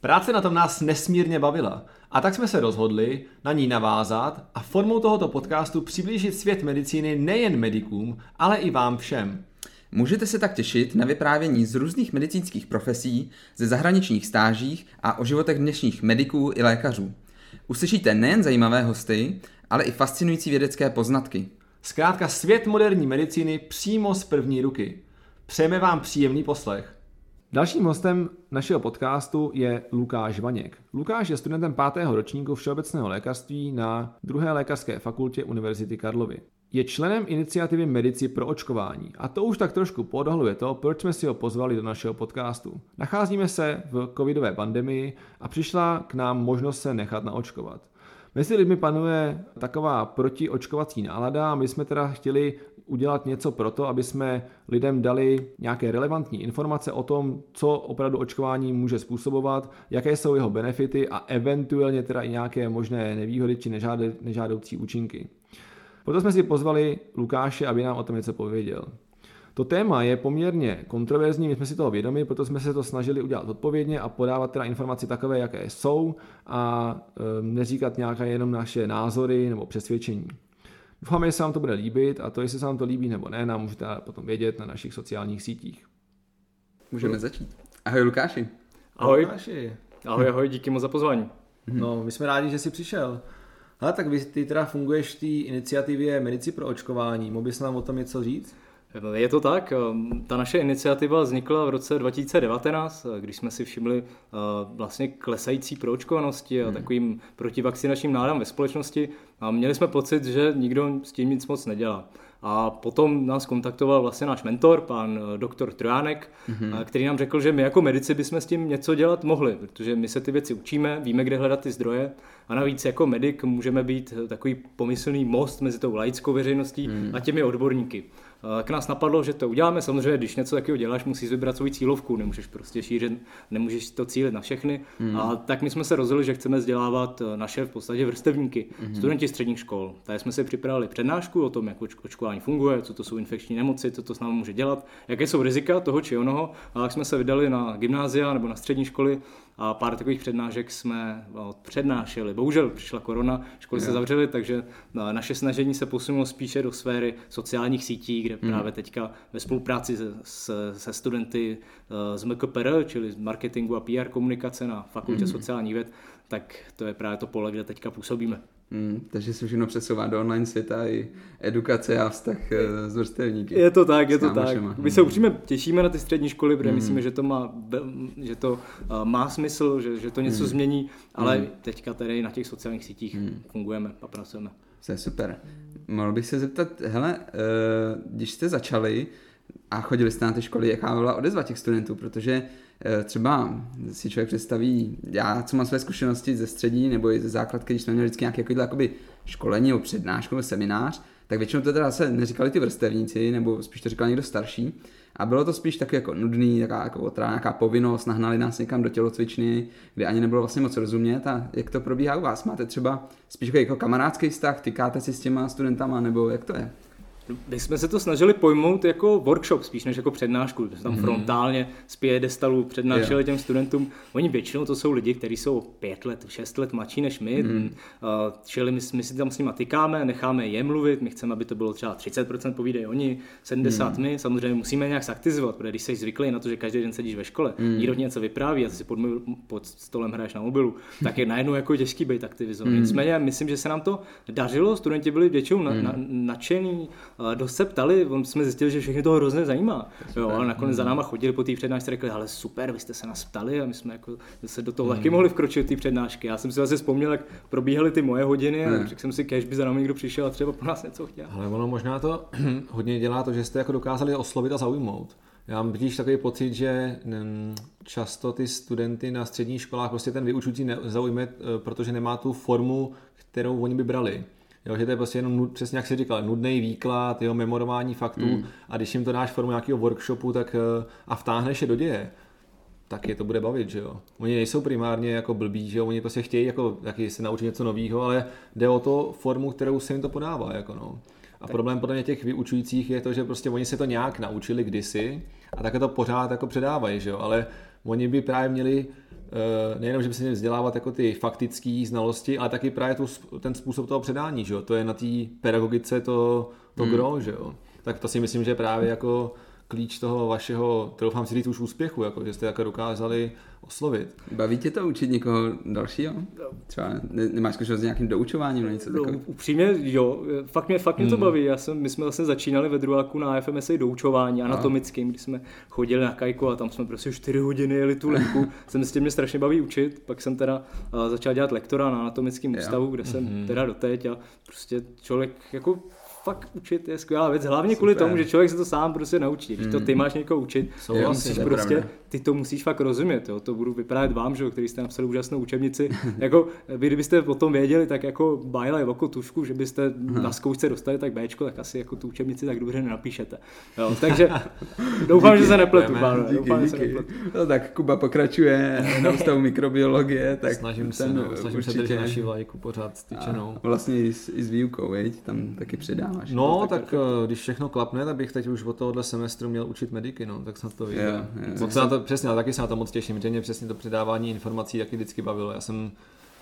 Práce na tom nás nesmírně bavila a tak jsme se rozhodli na ní navázat a formou tohoto podcastu přiblížit svět medicíny nejen medikům, ale i vám všem. Můžete se tak těšit na vyprávění z různých medicínských profesí, ze zahraničních stážích a o životech dnešních mediků i lékařů. Uslyšíte nejen zajímavé hosty, ale i fascinující vědecké poznatky. Zkrátka svět moderní medicíny přímo z první ruky. Přejeme vám příjemný poslech. Dalším hostem našeho podcastu je Lukáš Vaněk. Lukáš je studentem pátého ročníku všeobecného lékařství na druhé lékařské fakultě Univerzity Karlovy. Je členem iniciativy Medici pro očkování a to už tak trošku podhaluje to, proč jsme si ho pozvali do našeho podcastu. Nacházíme se v covidové pandemii a přišla k nám možnost se nechat naočkovat. Mezi lidmi panuje taková protiočkovací nálada a my jsme teda chtěli udělat něco pro to, aby jsme lidem dali nějaké relevantní informace o tom, co opravdu očkování může způsobovat, jaké jsou jeho benefity a eventuálně teda i nějaké možné nevýhody či nežádoucí účinky. Proto jsme si pozvali Lukáše, aby nám o tom něco pověděl. To téma je poměrně kontroverzní, my jsme si toho vědomi, proto jsme se to snažili udělat odpovědně a podávat teda informaci takové, jaké jsou a e, neříkat nějaké jenom naše názory nebo přesvědčení. Doufáme, že se vám to bude líbit a to, jestli se vám to líbí nebo ne, nám můžete potom vědět na našich sociálních sítích. Můžeme začít. Ahoj Lukáši. Ahoj. Lukáši. Ahoj, ahoj, díky moc za pozvání. No, my jsme rádi, že jsi přišel. Ale tak vy, ty teda funguješ v té iniciativě Medici pro očkování. Mohl bys nám o tom něco říct? Je to tak. Ta naše iniciativa vznikla v roce 2019, když jsme si všimli eh, vlastně klesající proočkovanosti a hmm. takovým protivakcinačním nádám ve společnosti a měli jsme pocit, že nikdo s tím nic moc nedělá. A potom nás kontaktoval vlastně náš mentor, pan eh, doktor Trojánek, mm-hmm. který nám řekl, že my jako medici bychom s tím něco dělat mohli, protože my se ty věci učíme, víme, kde hledat ty zdroje a navíc jako medic můžeme být takový pomyslný most mezi tou laickou veřejností mm. a těmi odborníky. K nás napadlo, že to uděláme. Samozřejmě, když něco takového děláš, musíš vybrat svou cílovku, nemůžeš prostě šířit, nemůžeš to cílit na všechny. Mm. A tak my jsme se rozhodli, že chceme vzdělávat naše v podstatě vrstevníky, mm. studenti středních škol. Tady jsme si připravili přednášku o tom, jak očkování funguje, co to jsou infekční nemoci, co to s námi může dělat, jaké jsou rizika toho či onoho. A tak jsme se vydali na gymnázia nebo na střední školy a pár takových přednášek jsme no, přednášeli. Bohužel přišla korona, školy se zavřely, takže no, naše snažení se posunulo spíše do sféry sociálních sítí, kde hmm. právě teďka ve spolupráci se, se, se studenty eh, z MKPR, čili z marketingu a PR komunikace na Fakultě hmm. sociálních věd, tak to je právě to pole, kde teďka působíme. Hmm, takže se všechno přesouvá do online světa i edukace a vztah eh, s vrstevníky. Je to tak, je to tak. My se upřímně těšíme na ty střední školy, protože hmm. myslíme, že to má, že to uh, má smysl, že, že to něco hmm. změní, ale hmm. teďka tady na těch sociálních sítích hmm. fungujeme a pracujeme. To je super. Mohl bych se zeptat, hele, uh, když jste začali a chodili jste na ty školy, jaká byla odezva těch studentů, protože Eh, třeba si člověk představí, já co mám své zkušenosti ze střední nebo i ze základky, když jsme měli vždycky nějaké jakoby školení nebo přednášku nebo seminář, tak většinou to teda se neříkali ty vrstevníci, nebo spíš to říkal někdo starší. A bylo to spíš taky jako nudný, taková jako otrá, nějaká povinnost, nahnali nás někam do tělocvičny, kde ani nebylo vlastně moc rozumět. A jak to probíhá u vás? Máte třeba spíš jako kamarádský vztah, tykáte si s těma studentama, nebo jak to je? My jsme se to snažili pojmout jako workshop, spíš než jako přednášku. Tam mm. frontálně z piedestalu přednášeli yeah. těm studentům. Oni většinou to jsou lidi, kteří jsou pět let, šest let mladší než my. Mm. Čili my, my si tam s nimi tykáme, necháme je mluvit, my chceme, aby to bylo třeba 30% povídají oni, 70 mm. my. Samozřejmě musíme nějak zaktivizovat, protože když jsi zvyklý na to, že každý den sedíš ve škole, mm. někdo něco vypráví a ty si pod, pod stolem hraješ na mobilu, tak je najednou jako těžký být aktivizovat. Mm. Nicméně myslím, že se nám to dařilo, studenti byli většinou na, na, nadšený, dost se ptali, jsme zjistili, že všechny toho hrozně zajímá. Jo, ale nakonec za náma chodili po té přednášce, řekli, ale super, vy jste se nás ptali a my jsme jako se do toho mm. taky mohli vkročit ty přednášky. Já jsem si vlastně vzpomněl, jak probíhaly ty moje hodiny a řekl jsem si, kež by za námi někdo přišel a třeba po nás něco chtěl. Ale ono možná to hodně dělá to, že jste jako dokázali oslovit a zaujmout. Já mám totiž takový pocit, že mm, často ty studenty na středních školách prostě ten vyučující nezaujme, eh, protože nemá tu formu, kterou oni by brali. Jo, že to je prostě jenom, přesně jak jsi říkal, nudný výklad, jo, memorování faktů mm. a když jim to dáš formu nějakého workshopu tak, eh, a vtáhneš je do děje, tak je to bude bavit, že jo. Oni nejsou primárně jako blbí, že jo, oni prostě chtějí jako taky se naučit něco nového, ale jde o to formu, kterou se jim to podává, jako no. A tak. problém podle mě těch vyučujících je to, že prostě oni se to nějak naučili kdysi a také to pořád jako předávají, že jo, ale oni by právě měli nejenom, že by se měli vzdělávat jako ty faktické znalosti, ale taky právě tu, ten způsob toho předání, že jo? To je na té pedagogice to, to hmm. gro, že jo? Tak to si myslím, že právě jako klíč toho vašeho, troufám si říct už úspěchu, jako, že jste jako dokázali oslovit. Baví tě to učit někoho dalšího? Třeba ne, nemáš zkušenost s nějakým doučováním nebo něco no, takového? Upřímně, jo, fakt mě, fakt mě to hmm. baví. Já jsem, my jsme vlastně začínali ve druháku na FMSA doučování anatomickým, kdy jsme chodili na kajku a tam jsme prostě 4 hodiny jeli tu linku. jsem s tím mě strašně baví učit, pak jsem teda uh, začal dělat lektora na anatomickém ústavu, kde jsem mm-hmm. teda doteď a prostě člověk jako fakt učit je skvělá věc, hlavně Super. kvůli tomu, že člověk se to sám prostě naučí. Když to hmm. ty máš někoho učit, musíš prostě, ty to musíš fakt rozumět, jo. to budu vyprávět vám, že, který jste napsali úžasnou učebnici. jako, vy kdybyste o tom věděli, tak jako bajla oko tušku, že byste hmm. na zkoušce dostali tak Bčko, tak asi jako tu učebnici tak dobře nenapíšete. Jo, takže doufám, díky, že se nepletu, pánové. Doufám, díky. Že se nepletu. No tak Kuba pokračuje na ústavu mikrobiologie, tak snažím se, no, snažím se držet naši vlajku pořád styčenou. Vlastně i s, i s výukou, veď? tam taky předá dáváš. No, tak, tak uh, když všechno klapne, tak bych teď už od tohohle semestru měl učit mediky, no, tak snad to vyjde. Yeah, yeah. Moc se na to, přesně, ale taky se na to moc těším, že mě přesně to předávání informací taky vždycky bavilo. Já jsem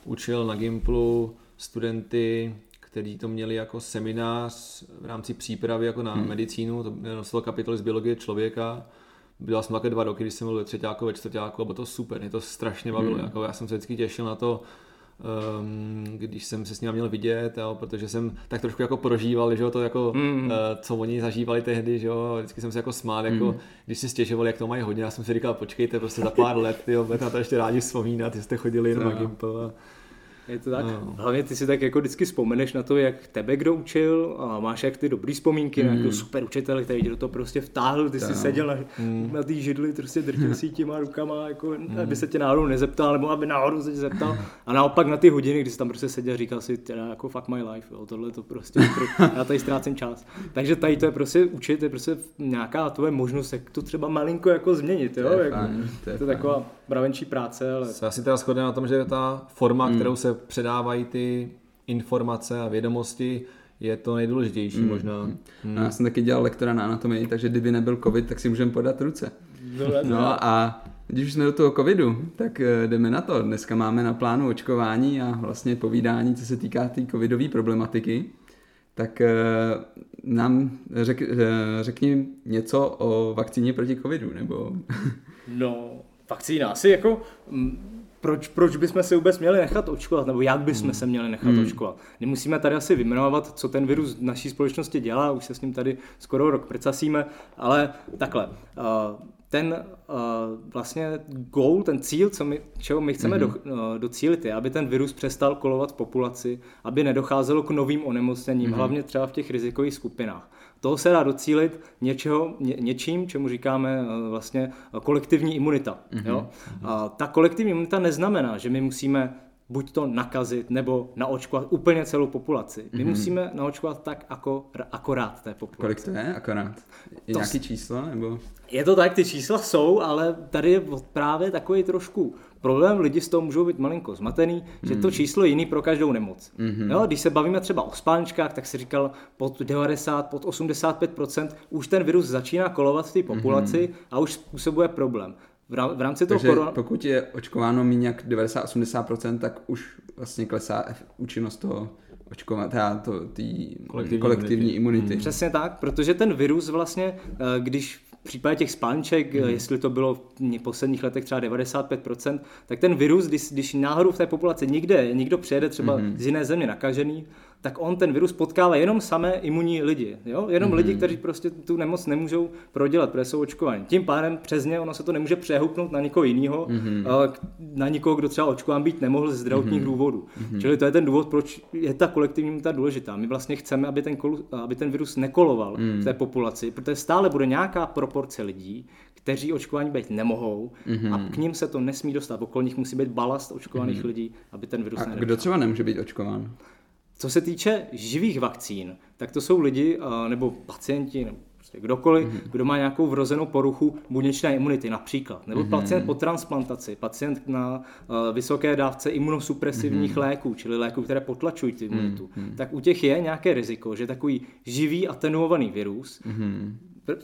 učil na Gimplu studenty, kteří to měli jako seminář v rámci přípravy jako na hmm. medicínu, to nosilo kapitoly z biologie člověka. Byla jsem také dva roky, když jsem byl ve třetíku, ve čtvrtáku a bylo to super, mě to strašně bavilo. Hmm. Jako já jsem se vždycky těšil na to, um, když jsem se s ním měl vidět, jo, protože jsem tak trošku jako prožíval, že jo, to jako, mm. uh, co oni zažívali tehdy, že jo, vždycky jsem se jako smál, jako, mm. když si stěžovali, jak to mají hodně, já jsem si říkal, počkejte, prostě za pár let, jo, budete na to ještě rádi vzpomínat, jste chodili jenom na Gimple a, je to tak. No. Hlavně ty si tak jako vždycky vzpomeneš na to, jak tebe kdo učil a máš jak ty dobrý vzpomínky mm. na jako super učitel, který tě do toho prostě vtáhl, ty jsi seděl na, mm. na té židli, prostě drtil si těma rukama, jako, mm. aby se tě náhodou nezeptal, nebo aby náhodou se tě zeptal. A naopak na ty hodiny, kdy jsi tam prostě seděl, říkal si, teda jako fuck my life, jo, tohle to prostě, já tady ztrácím čas. Takže tady to je prostě učit, je prostě nějaká tvoje možnost, jak to třeba malinko jako změnit, jo, to je, jako, fajn, to je, to je taková bravenčí práce. Ale... Se asi teda shodne na tom, že ta forma, mm. kterou se předávají ty informace a vědomosti, je to nejdůležitější mm. možná. Mm. já jsem taky dělal lektora na anatomii, takže kdyby nebyl covid, tak si můžeme podat ruce. No a když už jsme do toho covidu, tak eh, jdeme na to. Dneska máme na plánu očkování a vlastně povídání, co se týká té tý covidové problematiky. Tak eh, nám řek, eh, řekni něco o vakcíně proti covidu, nebo... No, vakcína asi jako proč, proč bychom se vůbec měli nechat očkovat, nebo jak bychom hmm. se měli nechat hmm. očkovat. Nemusíme tady asi vyjmenovat, co ten virus v naší společnosti dělá, už se s ním tady skoro rok precasíme, ale takhle. Ten vlastně goal, ten cíl, co my, čeho my chceme mm-hmm. do, docílit, je, aby ten virus přestal kolovat v populaci, aby nedocházelo k novým onemocněním, mm-hmm. hlavně třeba v těch rizikových skupinách. Toho se dá docílit něčeho, ně, něčím, čemu říkáme eh, vlastně kolektivní imunita. Mm-hmm. Jo? A ta kolektivní imunita neznamená, že my musíme buď to nakazit nebo naočkovat úplně celou populaci. My mm-hmm. musíme naočkovat tak jako, akorát té populace. Kolik to je akorát? Je to nějaký číslo? Nebo? Je to tak, ty čísla jsou, ale tady je právě takový trošku problém, lidi z toho můžou být malinko zmatený, že to hmm. číslo je jiný pro každou nemoc. Mm-hmm. Jo, když se bavíme třeba o spálničkách, tak si říkal pod 90, pod 85%, už ten virus začíná kolovat v té populaci mm-hmm. a už způsobuje problém. V rámci toho Takže korona... pokud je očkováno méně jak 90-80%, tak už vlastně klesá účinnost toho očkovat, teda to, tý kolektivní, kolektivní imunity. imunity. Přesně tak, protože ten virus vlastně, eh, když případě těch spánček, hmm. jestli to bylo v posledních letech třeba 95%, tak ten virus, když, když náhodou v té populaci někde, někdo přijede třeba hmm. z jiné země nakažený, tak on ten virus potkává jenom samé imunní lidi. Jo? Jenom mm-hmm. lidi, kteří prostě tu nemoc nemůžou prodělat, protože jsou očkovaní. Tím pádem přes ně ono se to nemůže přehoupnout na někoho jiného, mm-hmm. na někoho, kdo třeba očkován být nemohl ze zdravotních mm-hmm. důvodů. Mm-hmm. Čili to je ten důvod, proč je ta kolektivní imunita důležitá. My vlastně chceme, aby ten, kol, aby ten virus nekoloval mm-hmm. v té populaci, protože stále bude nějaká proporce lidí, kteří očkování být nemohou mm-hmm. a k ním se to nesmí dostat. Okolo nich musí být balast očkovaných mm-hmm. lidí, aby ten virus A kdo třeba nemůže být očkován? Co se týče živých vakcín, tak to jsou lidi nebo pacienti, nebo prostě kdokoliv, mm-hmm. kdo má nějakou vrozenou poruchu buněčné imunity například, nebo mm-hmm. pacient po transplantaci, pacient na uh, vysoké dávce imunosupresivních mm-hmm. léků, čili léků, které potlačují tu imunitu, mm-hmm. tak u těch je nějaké riziko, že takový živý atenuovaný virus, mm-hmm.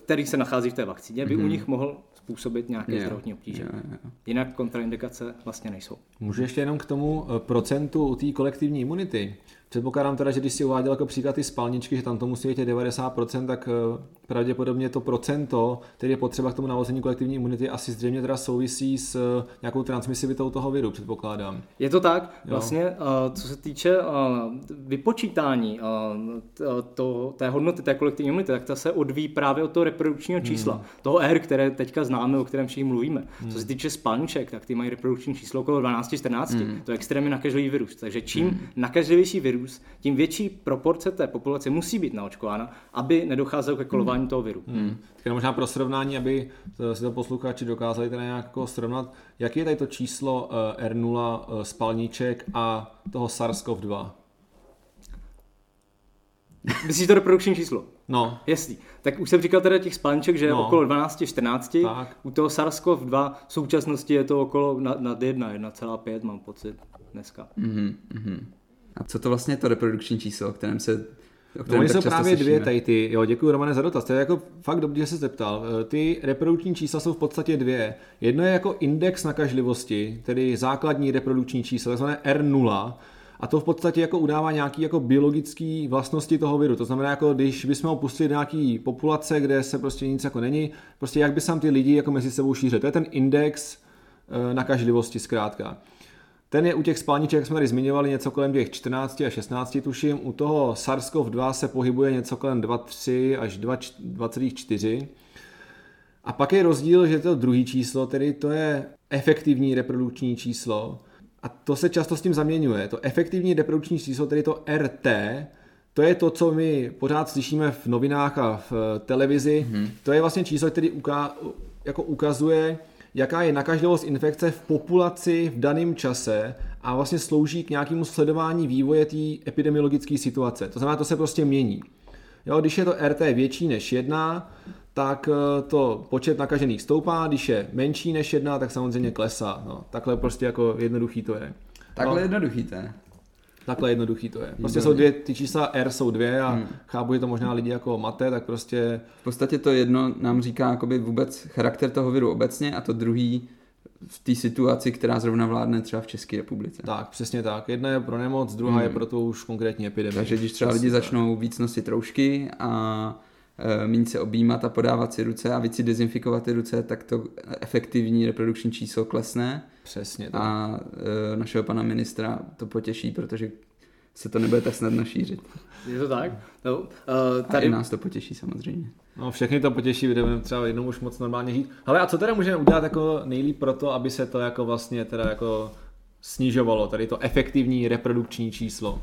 který se nachází v té vakcíně, by mm-hmm. u nich mohl způsobit nějaké yeah. zdravotní obtíže. Yeah, yeah. Jinak kontraindikace vlastně nejsou. Můžu ještě jenom k tomu eh, procentu té kolektivní imunity. Předpokládám teda, že když si uváděl jako příklad ty spalničky, že tam to musí být 90%, tak eh, pravděpodobně to procento, které je potřeba k tomu navození kolektivní imunity, asi zřejmě teda souvisí s eh, nějakou transmisivitou toho viru, předpokládám. Je to tak. Vlastně, jo. co se týče vypočítání to, té hodnoty té kolektivní imunity, tak ta se odvíjí právě od toho reprodukčního hmm. čísla. Hmm. Toho R, které teďka známe, o kterém všichni mluvíme. Hmm. Co se týče spalniček, tak ty mají reprodukční číslo okolo 12-14. Hmm. To je extrémně nakažlivý virus. Takže čím hmm. nakažlivější virus, tím větší proporce té populace musí být naočkována, aby nedocházelo ke kolování hmm. toho viru. Hmm. Tak možná pro srovnání, aby si to posluchači dokázali teda nějak jako srovnat, jaký je tady to číslo eh, R0 eh, spalníček a toho SARS-CoV-2? Myslíš to reprodukční číslo? No. Jasný. Tak už jsem říkal teda těch spalniček, že je no. okolo 12-14. Tak. U toho SARS-CoV-2 v současnosti je to okolo nad, nad 1, 1,5 mám pocit dneska. Mm-hmm. A co to vlastně je to reprodukční číslo, o kterém se o kterém no, jsou právě slyšíme. dvě tady ty, jo, děkuji Romane za dotaz, to je jako fakt dobře, že se zeptal. Eh, ty reprodukční čísla jsou v podstatě dvě. Jedno je jako index nakažlivosti, tedy základní reprodukční číslo, takzvané R0, a to v podstatě jako udává nějaký jako biologický vlastnosti toho viru. To znamená, jako když bychom ho pustili do nějaký populace, kde se prostě nic jako není, prostě jak by se tam ty lidi jako mezi sebou šířili. To je ten index eh, nakažlivosti zkrátka. Ten je u těch spalniček, jak jsme tady zmiňovali, něco kolem těch 14 a 16 tuším. U toho SARS-CoV-2 se pohybuje něco kolem 2,3 až 2,4. A pak je rozdíl, že to druhý číslo, tedy to je efektivní reprodukční číslo. A to se často s tím zaměňuje. To efektivní reprodukční číslo, tedy to RT, to je to, co my pořád slyšíme v novinách a v televizi. Mm-hmm. To je vlastně číslo, který uká, jako ukazuje, jaká je nakažlivost infekce v populaci v daném čase a vlastně slouží k nějakému sledování vývoje té epidemiologické situace. To znamená, to se prostě mění. Jo, když je to RT větší než jedna, tak eh, to počet nakažených stoupá, když je menší než jedna, tak samozřejmě klesá. No, takhle prostě jako jednoduchý to je. Takhle no, jednoduchý to je. Takhle jednoduchý to je. Prostě jsou dvě, ty čísla R jsou dvě a hmm. chápu, že to možná lidi jako mate, tak prostě... V podstatě to jedno nám říká jakoby vůbec charakter toho viru obecně a to druhý v té situaci, která zrovna vládne třeba v České republice. Tak, přesně tak. Jedna je pro nemoc, druhá hmm. je pro to už konkrétní epidemii. Takže když třeba lidi začnou víc nosit roušky a méně se objímat a podávat si ruce a víc si dezinfikovat ty ruce, tak to efektivní reprodukční číslo klesne. Přesně tak. A e, našeho pana ministra to potěší, protože se to nebude tak snadno šířit. Je to tak? No, uh, tady... A i nás to potěší samozřejmě. No, všechny to potěší, budeme třeba jednou už moc normálně žít. Ale a co teda můžeme udělat jako nejlíp pro to, aby se to jako vlastně teda jako snižovalo, tady to efektivní reprodukční číslo?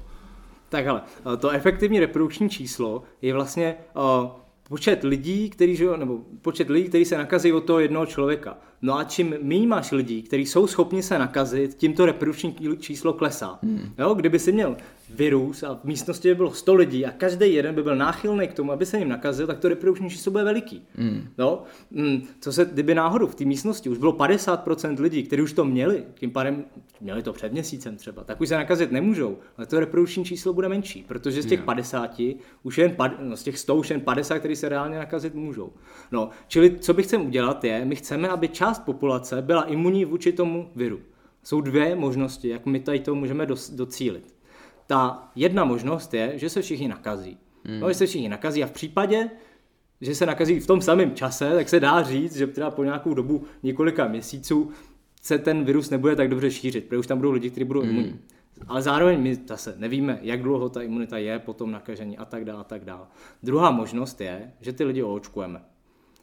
Tak ale, eh, to efektivní reprodukční číslo je vlastně uh, počet lidí, který, nebo počet lidí, kteří se nakazí od toho jednoho člověka. No a čím méně máš lidí, kteří jsou schopni se nakazit, tím to reprodukční číslo klesá. Hmm. Jo, kdyby si měl virus a v místnosti by bylo 100 lidí a každý jeden by byl náchylný k tomu, aby se jim nakazil, tak to reprodukční číslo bude veliký. Mm. No, mm, co se, kdyby náhodou v té místnosti už bylo 50% lidí, kteří už to měli, tím pádem měli to před měsícem třeba, tak už se nakazit nemůžou, ale to reprodukční číslo bude menší, protože z těch yeah. 50 už jen, no, z těch 100 už jen 50, kteří se reálně nakazit můžou. No, čili co bych chcem udělat je, my chceme, aby část populace byla imunní vůči tomu viru. Jsou dvě možnosti, jak my tady to můžeme docílit. Ta jedna možnost je, že se všichni nakazí. Hmm. No, že se všichni nakazí a v případě, že se nakazí v tom samém čase, tak se dá říct, že třeba po nějakou dobu několika měsíců se ten virus nebude tak dobře šířit, protože už tam budou lidi, kteří budou hmm. imunní. Ale zároveň my zase nevíme, jak dlouho ta imunita je po tom nakažení a tak dále a tak dále. Druhá možnost je, že ty lidi oočkujeme.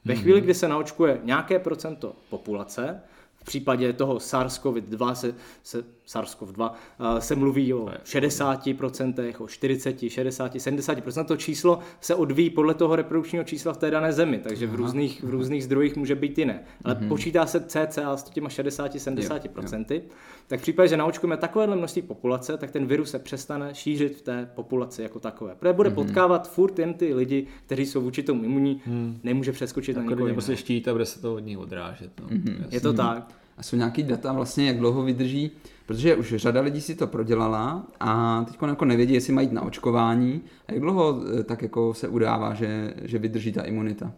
Ve chvíli, kdy se naočkuje nějaké procento populace, případě toho SARS-CoV-2 se, se, SARS-CoV-2 eh, se mluví o 60%, o 40, 60, 70%. To číslo se odvíjí podle toho reprodukčního čísla v té dané zemi, takže v různých, v různých zdrojích může být jiné. Ale mm-hmm. počítá se cca s těma 60-70%. Jo, jo. Tak v případě, že naočkujeme takovéhle množství populace, tak ten virus se přestane šířit v té populaci jako takové. Protože bude mm-hmm. potkávat furt jen ty lidi, kteří jsou vůči tomu imunní, mm. nemůže přeskočit tak na někoho Nebo se štít a bude se to od nich odrážet. No. Mm-hmm. Je to tak. A jsou nějaký data vlastně, jak dlouho vydrží, protože už řada lidí si to prodělala a teď jako nevědí, jestli mají na očkování a jak dlouho eh, tak jako se udává, že, že vydrží ta imunita.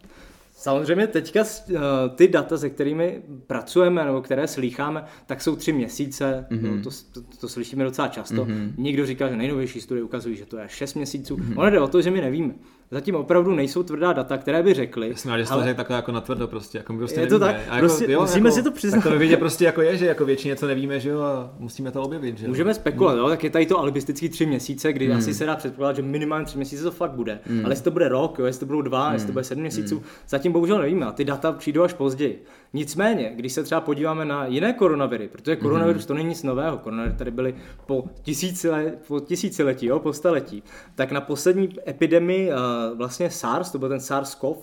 Samozřejmě teďka uh, ty data, se kterými pracujeme nebo které slýcháme, tak jsou tři měsíce, mm-hmm. no, to, to, to slyšíme docela často. Mm-hmm. Někdo říká, že nejnovější studie ukazují, že to je šest měsíců. Mm-hmm. Ono jde o to, že my nevíme zatím opravdu nejsou tvrdá data, které by řekly. Jasně, že ale... to takhle jako natvrdo prostě, jako my prostě je to tak, a jako, prostě, jo, musíme jako, si to přiznat. Tak to vidět prostě jako je, že jako většině co nevíme, že jo, a musíme to objevit, že jo. Můžeme spekulovat, hmm. jo, tak je tady to alibistický tři měsíce, kdy hmm. asi se dá předpokládat, že minimálně tři měsíce to fakt bude. Hmm. Ale jestli to bude rok, jo, jestli to budou dva, hmm. jestli to bude sedm měsíců, hmm. zatím bohužel nevíme a ty data přijdou až později. Nicméně, když se třeba podíváme na jiné koronaviry, protože mhm. koronavirus to není nic nového, koronaviry tady byly po, tisícile, po tisíciletí, jo, po staletí, tak na poslední epidemii uh, vlastně SARS, to byl ten SARS-CoV,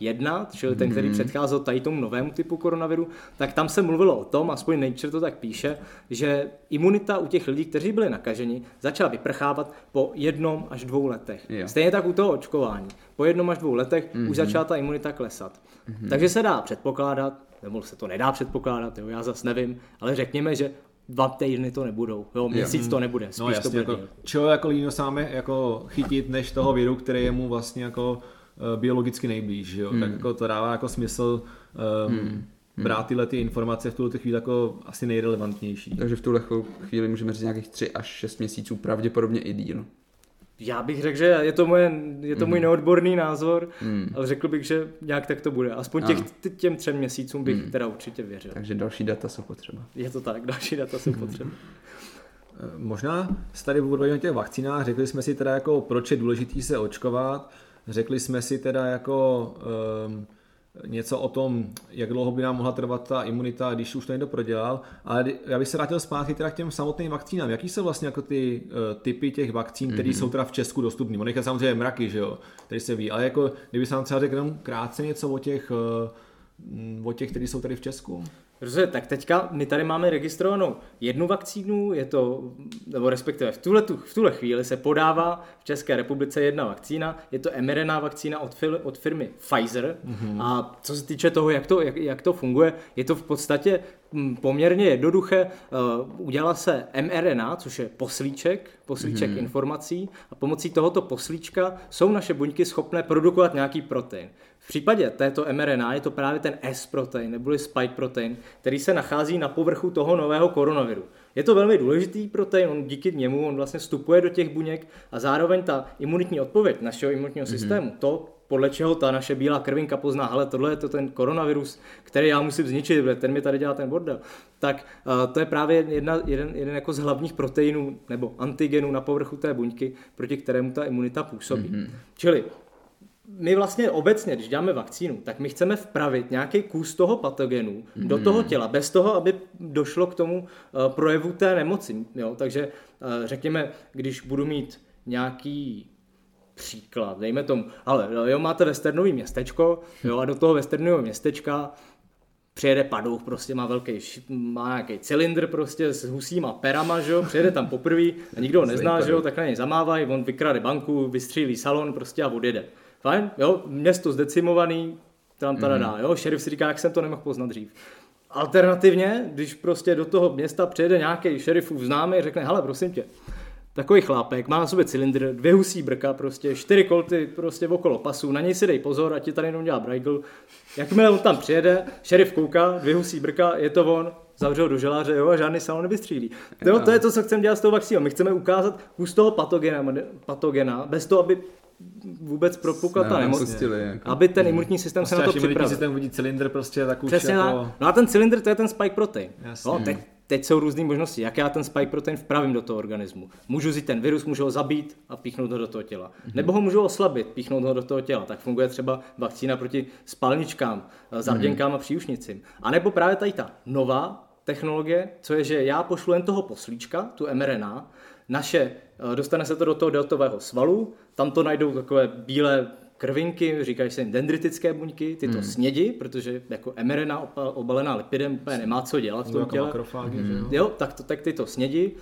1, čili ten, který mhm. předcházel tady tomu novému typu koronaviru, tak tam se mluvilo o tom, aspoň Nature to tak píše, že imunita u těch lidí, kteří byli nakaženi, začala vyprchávat po jednom až dvou letech. Jo. Stejně tak u toho očkování. Po jednom až dvou letech mm-hmm. už mhm. začala ta imunita klesat. Mm-hmm. Takže se dá předpokládat, nebo se to nedá předpokládat, jo, já zas nevím, ale řekněme, že dva týdny to nebudou, jo, měsíc to nebude, no, spíš no, jasně, to bude. Jako, čeho jako líno sáme jako chytit, než toho viru, který je mu vlastně jako uh, biologicky nejblíž, jo? Hmm. tak jako to dává jako smysl um, hmm. brát tyhle ty informace v tuhle chvíli jako asi nejrelevantnější. Takže v tuhle chvíli můžeme říct nějakých 3 až 6 měsíců, pravděpodobně i díl. Já bych řekl, že je to, moje, je to mm. můj neodborný názor, mm. ale řekl bych, že nějak tak to bude. Aspoň těch, těm třem měsícům bych mm. teda určitě věřil. Takže další data jsou potřeba. Je to tak, další data jsou potřeba. Eh, možná se tady o těch vakcínách, řekli jsme si teda jako, proč je důležité se očkovat, řekli jsme si teda jako, um, něco o tom, jak dlouho by nám mohla trvat ta imunita, když už to někdo prodělal, ale já bych se vrátil zpátky teda k těm samotným vakcínám. Jaký jsou vlastně jako ty uh, typy těch vakcín, které mm-hmm. jsou teda v Česku dostupné? Ono je samozřejmě mraky, že jo, který se ví, ale jako, kdyby se nám třeba řekl krátce něco o těch, uh, o těch, které jsou tady v Česku? Protože tak teďka my tady máme registrovanou jednu vakcínu, je to, nebo respektive v tuhle, v tuhle chvíli se podává v České republice jedna vakcína, je to mRNA vakcína od, fil, od firmy Pfizer mm-hmm. a co se týče toho, jak to, jak, jak to funguje, je to v podstatě hm, poměrně jednoduché. Uh, udělala se mRNA, což je poslíček, poslíček mm-hmm. informací a pomocí tohoto poslíčka jsou naše buňky schopné produkovat nějaký protein. V případě této mRNA je to právě ten S-protein, neboli spike protein, který se nachází na povrchu toho nového koronaviru. Je to velmi důležitý protein, on díky němu on vlastně vstupuje do těch buněk a zároveň ta imunitní odpověď našeho imunitního mm-hmm. systému, to podle čeho ta naše bílá krvinka pozná, ale tohle je to ten koronavirus, který já musím zničit, ten mi tady dělá ten bordel. Tak uh, to je právě jedna, jeden, jeden jako z hlavních proteinů nebo antigenů na povrchu té buňky, proti kterému ta imunita působí. Mm-hmm. Čili my vlastně obecně, když děláme vakcínu, tak my chceme vpravit nějaký kus toho patogenu mm. do toho těla, bez toho, aby došlo k tomu uh, projevu té nemoci. Jo? Takže uh, řekněme, když budu mít nějaký příklad, dejme tomu, ale jo, máte westernový městečko jo, a do toho westernového městečka přijede padouch, prostě má velký, má nějaký cylindr prostě s husíma perama, že jo, přijede tam poprvé a nikdo ho nezná, že jo, tak na něj zamávají, on vykrade banku, vystřílí salon prostě a odjede. Fajn, jo, město zdecimovaný, tam tada dá, jo, šerif si říká, jak jsem to nemohl poznat dřív. Alternativně, když prostě do toho města přijede nějaký šerifův známý, řekne, hele, prosím tě, takový chlápek, má na sobě cylindr, dvě husí brka, prostě čtyři kolty prostě okolo pasu, na něj si dej pozor, a ti tady jenom dělá brajgl. Jakmile on tam přijede, šerif kouká, dvě husí brka, je to on, zavřel do želáře, jo, a žádný salon nevystřílí. To, to je to, co chceme dělat s tou vakcínou. My chceme ukázat kus toho patogena, patogena, bez toho, aby vůbec propukla ta nemoc, pustili, jako. aby ten imunitní systém prostě se na to připravil. systém vidí cylindr prostě tak už Přesně jako... No a ten cylindr to je ten spike protein. No, teď teď jsou různé možnosti, jak já ten spike protein vpravím do toho organismu. Můžu vzít ten virus, můžu ho zabít a píchnout ho do toho těla. Mm-hmm. Nebo ho můžu oslabit, píchnout ho do toho těla. Tak funguje třeba vakcína proti spalničkám, zarděnkám mm-hmm. a příušnicím. A nebo právě tady ta nová technologie, co je, že já pošlu jen toho poslíčka, tu mRNA, naše, eh, dostane se to do toho deltového svalu, tam to najdou takové bílé krvinky, říkají se jim dendritické buňky, ty to hmm. snědi, protože jako mRNA obalená lipidem úplně nemá co dělat v tom Jako těle. Hmm. jo? Jo, tak, to, tak ty to snědi.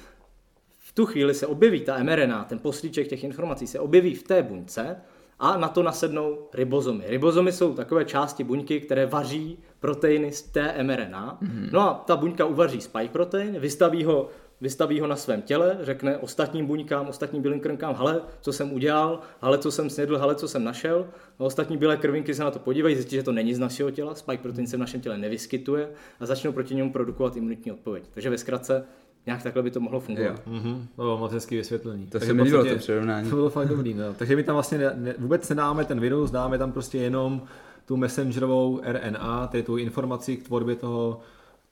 V tu chvíli se objeví ta mRNA, ten poslíček těch informací se objeví v té buňce a na to nasednou ribozomy. Ribozomy jsou takové části buňky, které vaří proteiny z té mRNA. Mm-hmm. No a ta buňka uvaří spike protein, vystaví ho, vystaví ho na svém těle, řekne ostatním buňkám, ostatním bílým krvinkám, hele, co jsem udělal, hele, co jsem snědl, hele, co jsem našel. A ostatní bílé krvinky se na to podívají, zjistí, že to není z našeho těla, spike protein se v našem těle nevyskytuje a začnou proti němu produkovat imunitní odpověď. Takže ve zkratce nějak takhle by to mohlo fungovat. Jo. Mhm, to bylo moc hezký vysvětlení. To Takže se mi líbilo, to přirovnání. To bylo fakt dobrý, no. Takže my tam vlastně ne, ne, vůbec nedáme ten virus, dáme tam prostě jenom tu messengerovou RNA, tedy tu informaci k tvorbě toho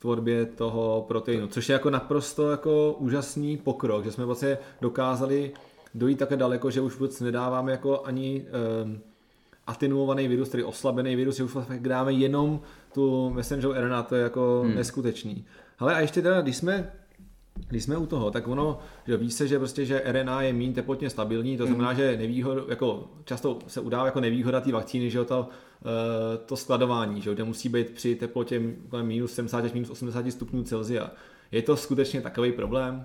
tvorbě toho proteinu, což je jako naprosto jako úžasný pokrok, že jsme vlastně dokázali dojít také daleko, že už vůbec nedáváme jako ani um, atenuovaný virus, tedy oslabený virus, že už vlastně dáme jenom tu messengerovou RNA, to je jako hmm. neskutečný. Ale a ještě teda, když jsme když jsme u toho, tak ono, že ví se, že prostě, že RNA je méně teplotně stabilní, to znamená, že nevýhod, jako často se udává jako nevýhoda té vakcíny, že to, eh, to skladování, že kde musí být při teplotě kolem minus 70 až minus 80 stupňů Celsia. Je to skutečně takový problém?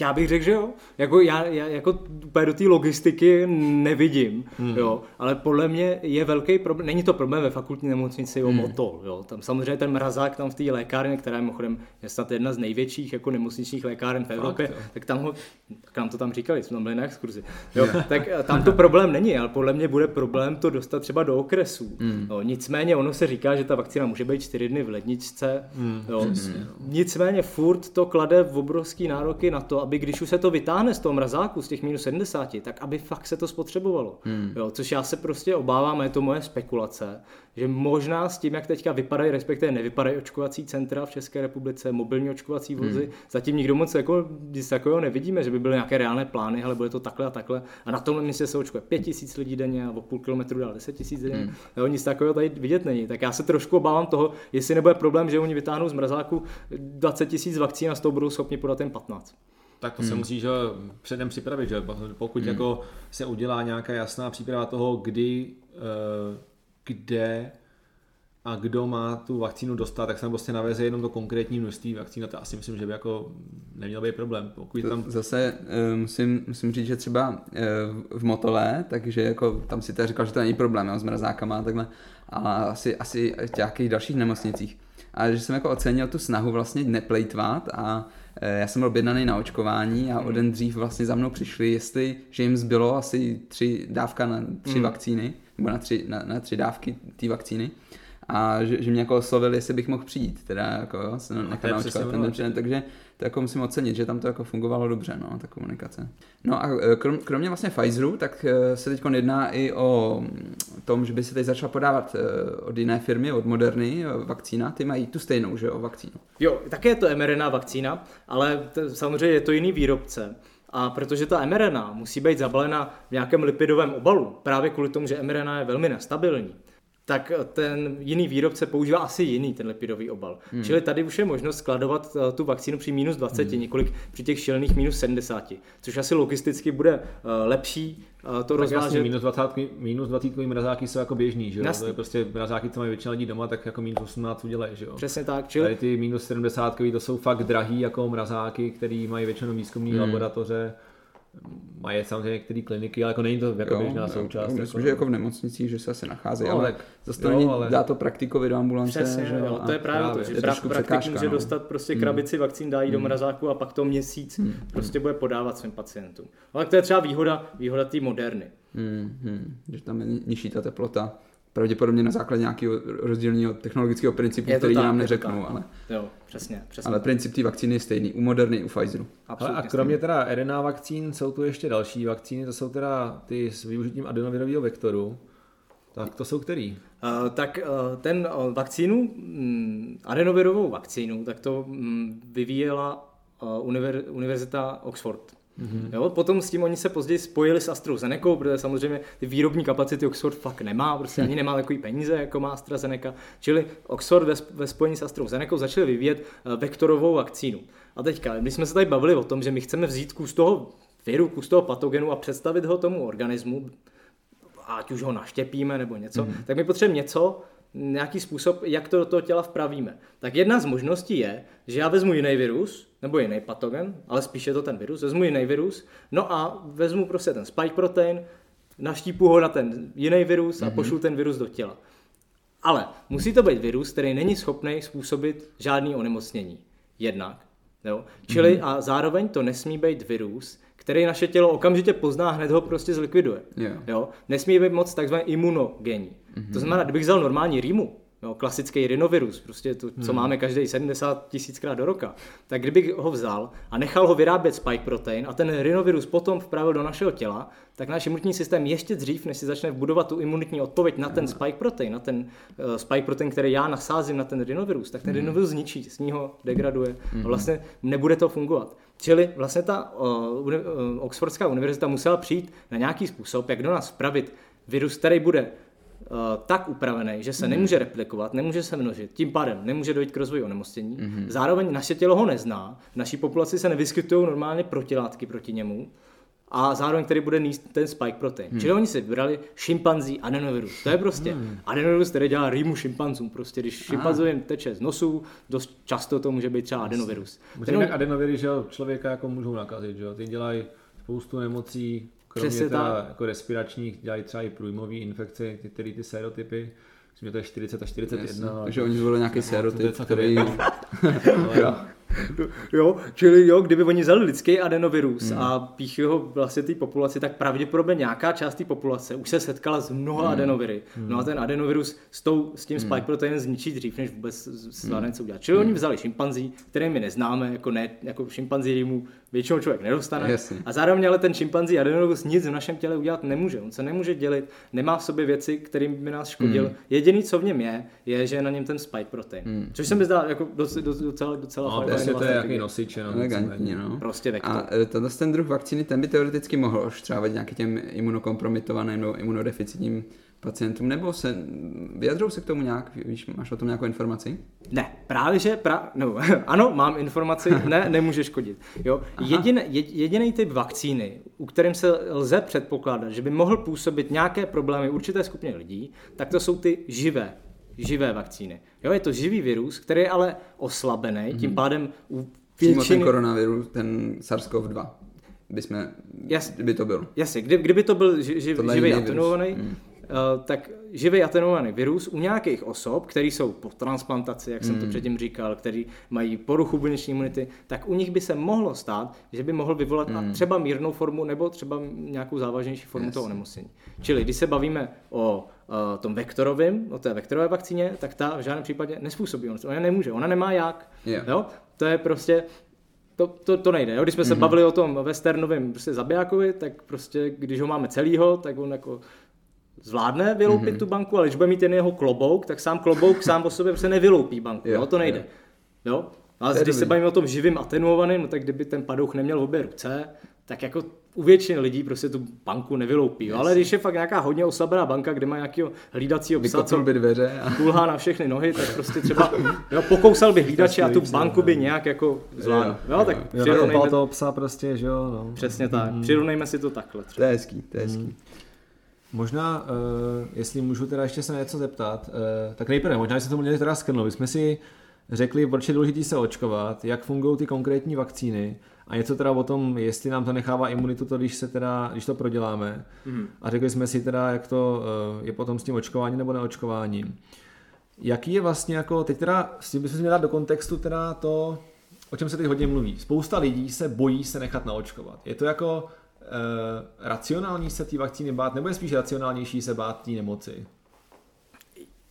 Já bych řekl, že jo. Jako já, já jako úplně do té logistiky nevidím, hmm. jo. Ale podle mě je velký problém, není to problém ve fakultní nemocnici o Motol, jo. Tam samozřejmě ten mrazák tam v té lékárně, která je mimochodem je snad jedna z největších jako nemocničních lékáren v Evropě, jo. tak tam ho, tak nám to tam říkali, jsme tam byli na exkurzi, jo. tak eh, tam to problém není, ale podle mě bude problém to dostat třeba do okresů. Hmm. Jo. Nicméně ono se říká, že ta vakcína může být čtyři dny v ledničce, hmm. jo. Nicméně furt to klade v obrovský nároky na to, aby když už se to vytáhne z toho mrazáku, z těch minus 70, tak aby fakt se to spotřebovalo. Hmm. Jo, což já se prostě obávám, a je to moje spekulace, že možná s tím, jak teďka vypadají, respektive nevypadají očkovací centra v České republice, mobilní očkovací vozy, hmm. zatím nikdo moc jako, nic takového nevidíme, že by byly nějaké reálné plány, ale bude to takhle a takhle. A na tomhle místě se očkuje 5 tisíc lidí denně a o půl kilometru dál 10 tisíc denně. Hmm. Jo, nic takového tady vidět není. Tak já se trošku obávám toho, jestli nebude problém, že oni vytáhnou z mrazáku 20 tisíc vakcín a z toho budou schopni podat jen 15. Tak to se musí že, jo, předem připravit, že? pokud jako se udělá nějaká jasná příprava toho, kdy, eh, kde a kdo má tu vakcínu dostat, tak se tam prostě naveze jenom to konkrétní množství vakcín a to asi myslím, že by jako neměl být problém. Pokud tam Zase eh, musím, musím říct, že třeba eh, v Motole, takže jako tam si teda říkal, že to není problém jo, s mrazákama a takhle, a asi, asi v nějakých dalších nemocnicích. A že jsem jako ocenil tu snahu vlastně neplejtvat a já jsem byl objednaný na očkování a o den dřív vlastně za mnou přišli, jestli, že jim zbylo asi tři dávka na tři Hmm. vakcíny, nebo na tři, na, na tři dávky té vakcíny a že, že mě jako oslovili, jestli bych mohl přijít, teda jako jo, se přesně naočkovat ten den takže to jako musím ocenit, že tam to jako fungovalo dobře, no, ta komunikace. No a eh, krom, kromě vlastně Pfizeru, tak eh, se teď jedná i o mm, tom, že by se teď začala podávat eh, od jiné firmy, od Moderny, eh, vakcína, ty mají tu stejnou, že jo, vakcínu. Jo, také je to mRNA vakcína, ale to, samozřejmě je to jiný výrobce. A protože ta mRNA musí být zabalena v nějakém lipidovém obalu, právě kvůli tomu, že mRNA je velmi nestabilní, tak ten jiný výrobce používá asi jiný ten lipidový obal. Hmm. Čili tady už je možnost skladovat eh, tu vakcínu při minus 20, hmm. několik při těch šilných minus 70, což asi logisticky bude eh, lepší eh, to tak jasně, rozvážet. minus 20, minus 20 mrazáky jsou jako běžný, že jo? Jasně. To je prostě mrazáky, co mají většina lidí doma, tak jako minus 18 udělají, že jo? Přesně tak, čili Tady ty minus 70 to jsou fakt drahý jako mrazáky, který mají většinou výzkumní hmm. laboratoře, mají samozřejmě některé kliniky, ale jako není to jako běžná součást. Jo, myslím, že jako v nemocnicích, že se asi nacházejí, No, ale tak- zase to jo, není, ale- dá to praktikovi do ambulance, Přesně, že jo, to je právě, právě, to, že praktik překážka, může no. dostat prostě krabici vakcín, dá jí do mrazáku a pak to měsíc prostě bude podávat svým pacientům. Ale to je třeba výhoda, výhoda té moderny. Hmm, hmm, že tam je ni- nižší ta teplota. Pravděpodobně na základě nějakého rozdílného technologického principu, který tak, nám neřeknou, tak. ale, Jo, přesně, přesně. ale princip té vakcíny je stejný. U Moderny, i u Pfizeru. Hele, a Absolutně kromě teda RNA vakcín jsou tu ještě další vakcíny, to jsou teda ty s využitím adenovirového vektoru. Tak to jsou který? Uh, tak uh, ten uh, vakcínu, um, adenovirovou vakcínu, tak to um, vyvíjela uh, univer, univerzita Oxford. Mm-hmm. Jo, potom s tím oni se později spojili s AstraZeneca, protože samozřejmě ty výrobní kapacity Oxford fakt nemá, prostě ani nemá takový peníze, jako má AstraZeneca. Čili Oxford ve, ve spojení s AstraZeneca začali vyvíjet vektorovou vakcínu. A teďka, když jsme se tady bavili o tom, že my chceme vzít kus toho viru, kus toho patogenu a představit ho tomu organismu, ať už ho naštěpíme nebo něco, mm. tak my potřebujeme něco, nějaký způsob, jak to do toho těla vpravíme. Tak jedna z možností je, že já vezmu jiný virus, nebo jiný patogen, ale spíše je to ten virus, vezmu jiný virus, no a vezmu prostě ten spike protein, naštípu ho na ten jiný virus a mm-hmm. pošlu ten virus do těla. Ale musí to být virus, který není schopný způsobit žádný onemocnění. Jednak. Jo? Čili mm-hmm. a zároveň to nesmí být virus, který naše tělo okamžitě pozná, hned ho prostě zlikviduje. Yeah. Jo? Nesmí být moc takzvaný imunogenní. Mm-hmm. To znamená, kdybych vzal normální rýmu, jo, klasický rinovirus, prostě to, co hmm. máme každý 70 tisíckrát do roka, tak kdybych ho vzal a nechal ho vyrábět spike protein a ten rinovirus potom vpravil do našeho těla, tak náš imunitní systém ještě dřív, než si začne budovat tu imunitní odpověď na ten spike protein, na ten uh, spike protein, který já nasázím na ten rinovirus, tak ten hmm. rinovirus zničí, z něho degraduje hmm. a vlastně nebude to fungovat. Čili vlastně ta uh, uh, Oxfordská univerzita musela přijít na nějaký způsob, jak do nás vpravit virus, který bude uh, tak upravený, že se mm. nemůže replikovat, nemůže se množit, tím pádem nemůže dojít k rozvoji onemocnění. Mm. Zároveň naše tělo ho nezná, v naší populaci se nevyskytují normálně protilátky proti němu a zároveň který bude níst ten spike protein. Hmm. Čili oni si vybrali šimpanzí adenovirus. To je prostě hmm. adenovirus, který dělá rýmu šimpanzům. Prostě když šimpanzu jim teče z nosu, dost často to může být třeba adenovirus. Ten... on... adenoviry, že člověka jako můžou nakazit, že jo? Ty dělají spoustu nemocí, kromě Přesně teda jako respiračních, dělají třeba i průjmové infekce, ty, ty, ty serotypy. Myslím, že to je 40 a 41. Takže oni zvolili nějaký serotyp, který... jo, čili jo, kdyby oni vzali lidský adenovirus hmm. a píchli ho vlastně té populaci, tak pravděpodobně nějaká část té populace už se setkala s mnoha hmm. adenoviry. Hmm. No a ten adenovirus s, tou, s tím hmm. spike proteinem zničí dřív, než vůbec zvládne hmm. co udělat. Čili hmm. oni vzali šimpanzí, které my neznáme, jako ne, jako šimpanzí mu většinou člověk nedostane. Jasně. A zároveň ale ten šimpanzí adenovirus nic v našem těle udělat nemůže. On se nemůže dělit, nemá v sobě věci, kterým by nás škodil. Hmm. Jediný, co v něm je, je, že je na něm ten spike protein. Hmm. Což se mi zdá jako docela, docela no, prostě to je jaký nosič, jenom elegantní, no. Prostě vektor. A e, tenhle ten druh vakcíny, ten by teoreticky mohl oštřávat nějakým těm imunokompromitovaným nebo imunodeficitním pacientům, nebo se vyjadřou se k tomu nějak, víš, máš o tom nějakou informaci? Ne, právě že, pra, no, ano, mám informaci, ne, nemůže škodit. Jo? Jedin, jediný typ vakcíny, u kterým se lze předpokládat, že by mohl působit nějaké problémy určité skupině lidí, tak to jsou ty živé živé vakcíny. Jo, je to živý virus, který je ale oslabený, mm-hmm. tím pádem u většiny... Přímo ten koronavirus, ten SARS-CoV-2 by, jsme, Jas, by to byl. Jasně, kdy, kdyby to byl ži, ži, živý atenuovaný, mm. uh, tak živý atenuovaný virus u nějakých osob, který jsou po transplantaci, jak mm. jsem to hmm. předtím říkal, který mají poruchu buněční imunity, tak u nich by se mohlo stát, že by mohl vyvolat mm. třeba mírnou formu nebo třeba nějakou závažnější formu yes. toho onemocnění. Čili když se bavíme o uh, tom vektorovém, o té vektorové vakcíně, tak ta v žádném případě nespůsobí. Ona nemůže, ona nemá jak. Yeah. Jo? To je prostě, to, to, to nejde. Jo? Když jsme mm-hmm. se mhm. bavili o tom westernovém prostě zabijákovi, tak prostě, když ho máme celýho, tak on jako zvládne vyloupit mm-hmm. tu banku, ale když bude mít jen jeho klobouk, tak sám klobouk sám o sobě prostě nevyloupí banku. Jo, jo? To nejde. Jo? jo? Ale když se bavíme o tom živým atenuovaným, no tak kdyby ten padouch neměl v obě ruce, tak jako u většiny lidí prostě tu banku nevyloupí. Yes. Ale když je fakt nějaká hodně oslabená banka, kde má nějakého hlídacího psa, co by dveře a... kulhá na všechny nohy, tak prostě třeba jo, pokousal by hlídače a tu banku by nějak jako zvládl. Jo, jo, tak jo, přirovnejme... toho psa prostě, že jo. No. Přesně tak. Mm. Přirovnejme si to takhle. Třeba. To je hezký, to je hezký. Mm. Možná, uh, jestli můžu teda ještě se na něco zeptat, uh, tak nejprve, možná se to měli teda skrnout. My jsme si řekli, proč je důležité se očkovat, jak fungují ty konkrétní vakcíny a něco teda o tom, jestli nám to nechává imunitu, to, když, se teda, když to proděláme. Mm. A řekli jsme si teda, jak to uh, je potom s tím očkováním nebo neočkováním. Jaký je vlastně jako, teď teda, s tím bychom si měli dát do kontextu teda to, o čem se teď hodně mluví. Spousta lidí se bojí se nechat naočkovat. Je to jako uh, racionální se té vakcíny bát, nebo je spíš racionálnější se bát té nemoci?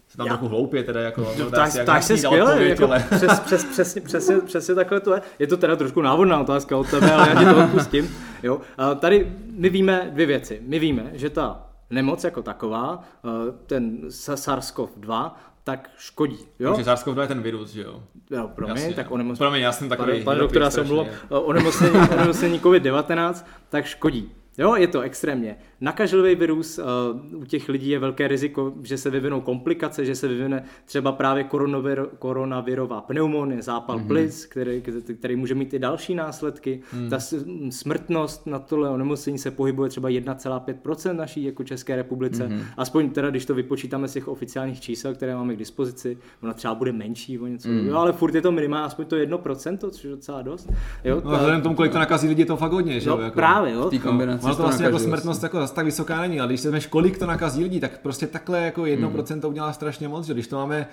Se tam já. trochu hloupě teda jako. No, no, tak, tak se skvěle, jako, přes, přes, přesně, přesně, přesně takhle to je. Je to teda trošku návodná otázka od tebe, ale já ti to odpustím. Jo. A tady my víme dvě věci. My víme, že ta nemoc jako taková, ten SARS-CoV-2, tak škodí. Jo? Takže SARS-CoV-2 je ten virus, že jo? Jo, promiň, Jasně. tak onemocnění. Promiň, já jsem takový Pane, pane doktor, já jsem mluvil, onemocnění, onemocnění COVID-19, tak škodí. Jo, je to extrémně. Nakažlivý virus, uh, u těch lidí je velké riziko, že se vyvinou komplikace, že se vyvine třeba právě koronavir, koronavirová pneumonie, zápal mm-hmm. plic, který, který může mít i další následky. Mm. Ta smrtnost na tohle onemocnění se pohybuje třeba 1,5% naší jako České republice. Mm-hmm. Aspoň teda, když to vypočítáme z těch oficiálních čísel, které máme k dispozici, ona třeba bude menší o něco. Mm. Jo, ale furt je to minimálně aspoň to 1%, což je docela dost. Jo, No, vzhledem k tomu, kolik to nakazí lidi, je to fakt hodně, že jo? no, jako. právě, jo. V té kombinaci Ono to vlastně jako smrtnost jako zase tak vysoká není, ale když se vezmeš, kolik to nakazí lidí, tak prostě takhle jako 1% to udělá strašně moc, že když to máme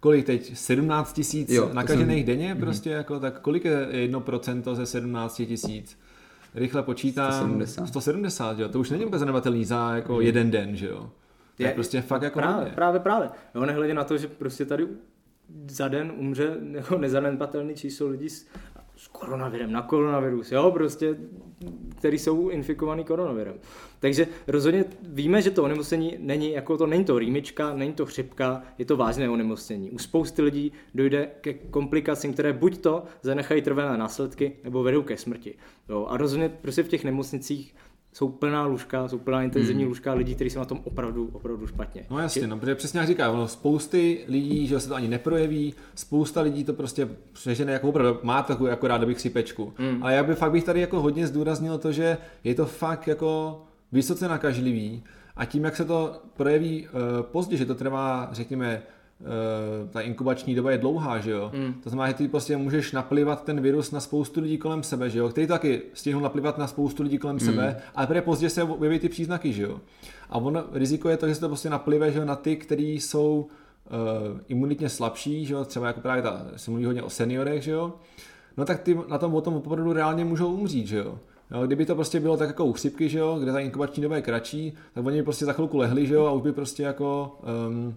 kolik teď, 17 tisíc nakažených denně prostě jako, tak kolik je 1% ze 17 tisíc? Rychle počítám. 170. 170, že jo? To už není vůbec zanedbatelný za jako jeden den, že jo? To je, Je- prostě fakt jako právě, hodně. právě, právě. Jo, nehledě na to, že prostě tady za den umře jako nezanedbatelný číslo lidí s, s koronavirem, na koronavirus, jo, prostě, který jsou infikovaný koronavirem. Takže rozhodně víme, že to onemocnění není, jako to není to rýmička, není to chřipka, je to vážné onemocnění. U spousty lidí dojde ke komplikacím, které buď to zanechají trvalé následky, nebo vedou ke smrti. Jo, a rozhodně prostě v těch nemocnicích jsou plná lůžka, jsou plná intenzivní lůžka lidí, kteří jsou na tom opravdu, opravdu špatně. No jasně, no, protože přesně jak říká, ono spousty lidí, že se to ani neprojeví, spousta lidí to prostě přežene jako opravdu, má takovou jako rád bych sypečku. Mm. Ale já bych fakt bych tady jako hodně zdůraznil to, že je to fakt jako vysoce nakažlivý a tím, jak se to projeví uh, pozdě, že to trvá, řekněme, ta inkubační doba je dlouhá, že jo? Mm. To znamená, že ty prostě můžeš naplivat ten virus na spoustu lidí kolem sebe, že jo? Který to taky stihnou naplivat na spoustu lidí kolem mm. sebe, ale teprve pozdě se objeví ty příznaky, že jo? A ono, riziko je to, že se to prostě naplive, že jo, na ty, kteří jsou uh, imunitně slabší, že jo? Třeba jako právě ta, se mluví hodně o seniorech, že jo? No tak ty na tom o tom opravdu reálně můžou umřít, že jo? Jo, kdyby to prostě bylo tak jako u chřipky, že jo, kde ta inkubační doba je kratší, tak oni by prostě za chvilku lehli, že jo, a už by prostě jako um,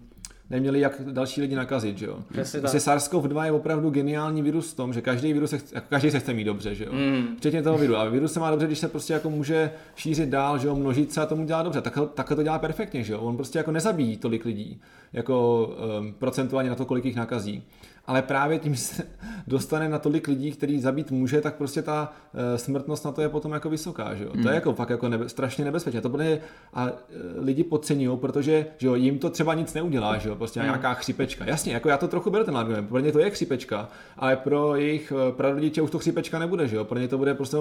neměli jak další lidi nakazit, že jo. Přesně Prostě tak. SARS-CoV-2 je opravdu geniální virus v tom, že každý virus se chce, jako každý se chce mít dobře, že jo. Mm. Včetně toho viru. A virus se má dobře, když se prostě jako může šířit dál, že jo, množit se a tomu dělá dobře. Takhle, takhle to dělá perfektně, že jo. On prostě jako nezabíjí tolik lidí, jako um, procentuálně na to, kolik jich nakazí. Ale právě tím že se dostane na tolik lidí, který zabít může, tak prostě ta uh, smrtnost na to je potom jako vysoká, že jo. To je jako fakt jako nebe, strašně nebezpečné. To bude a uh, lidi podceňují, protože že jo, jim to třeba nic neudělá, že jo, prostě nějaká chřipečka. Jasně, jako já to trochu beru ten argument, pro ně to je chřipečka, ale pro jejich eh, prarodiče už to chřipečka nebude, že jo. Pro ně to bude prostě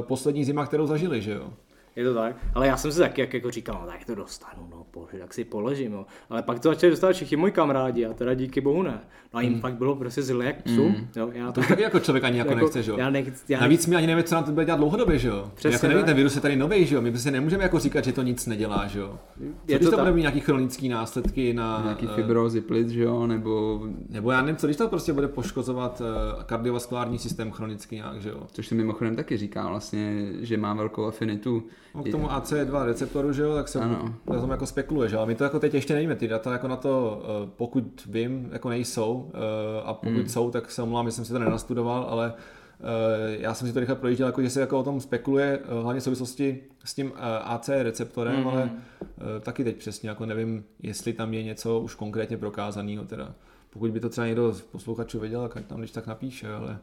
poslední zima, kterou zažili, že jo. Je to tak, ale já jsem si taky jak jako říkal, no tak to dostanu, no bože, tak si položím, jo. Ale pak to začali dostat všichni moji kamarádi a teda díky bohu ne. No a jim fakt bylo prostě zle jak psu, jo. Já To taky jako člověk ani jako, Jako, nechce, že jo. já nechci- já- Navíc my ani nevíme, co nám to bude dělat dlouhodobě, že jo. Přesně jako nevím, tak. ten virus je tady nový, že jo. My prostě nemůžeme jako říkat, že to nic nedělá, že jo. Co Je když to to, tak. bude mít nějaký chronický následky na... Nějaký eh, fibrozy plic, že jo, nebo Nebo já nevím, co když to prostě bude poškozovat eh, kardiovaskulární systém chronicky nějak, že jo. což se mimochodem taky říká vlastně, že má velkou afinitu. No, k tomu AC2 receptoru, že jo, tak se Ano. na tom jako spekuluje, že jo. Ale my to jako teď ještě nevíme, ty data jako na to, eh, pokud vím, jako nejsou eh, a pokud Hmm. jsou, tak se omlouvám, že jsem si to nenastudoval, ale eh, já jsem si to rychle projížděl, jako, že se jako o tom spekuluje, hlavně v souvislosti s tím AC receptorem, Mhm. ale eh, taky teď přesně jako nevím, jestli tam je něco už konkrétně prokázaného teda. Pokud by to třeba někdo z posluchačů věděl, tak ať tam když tak napíše, ale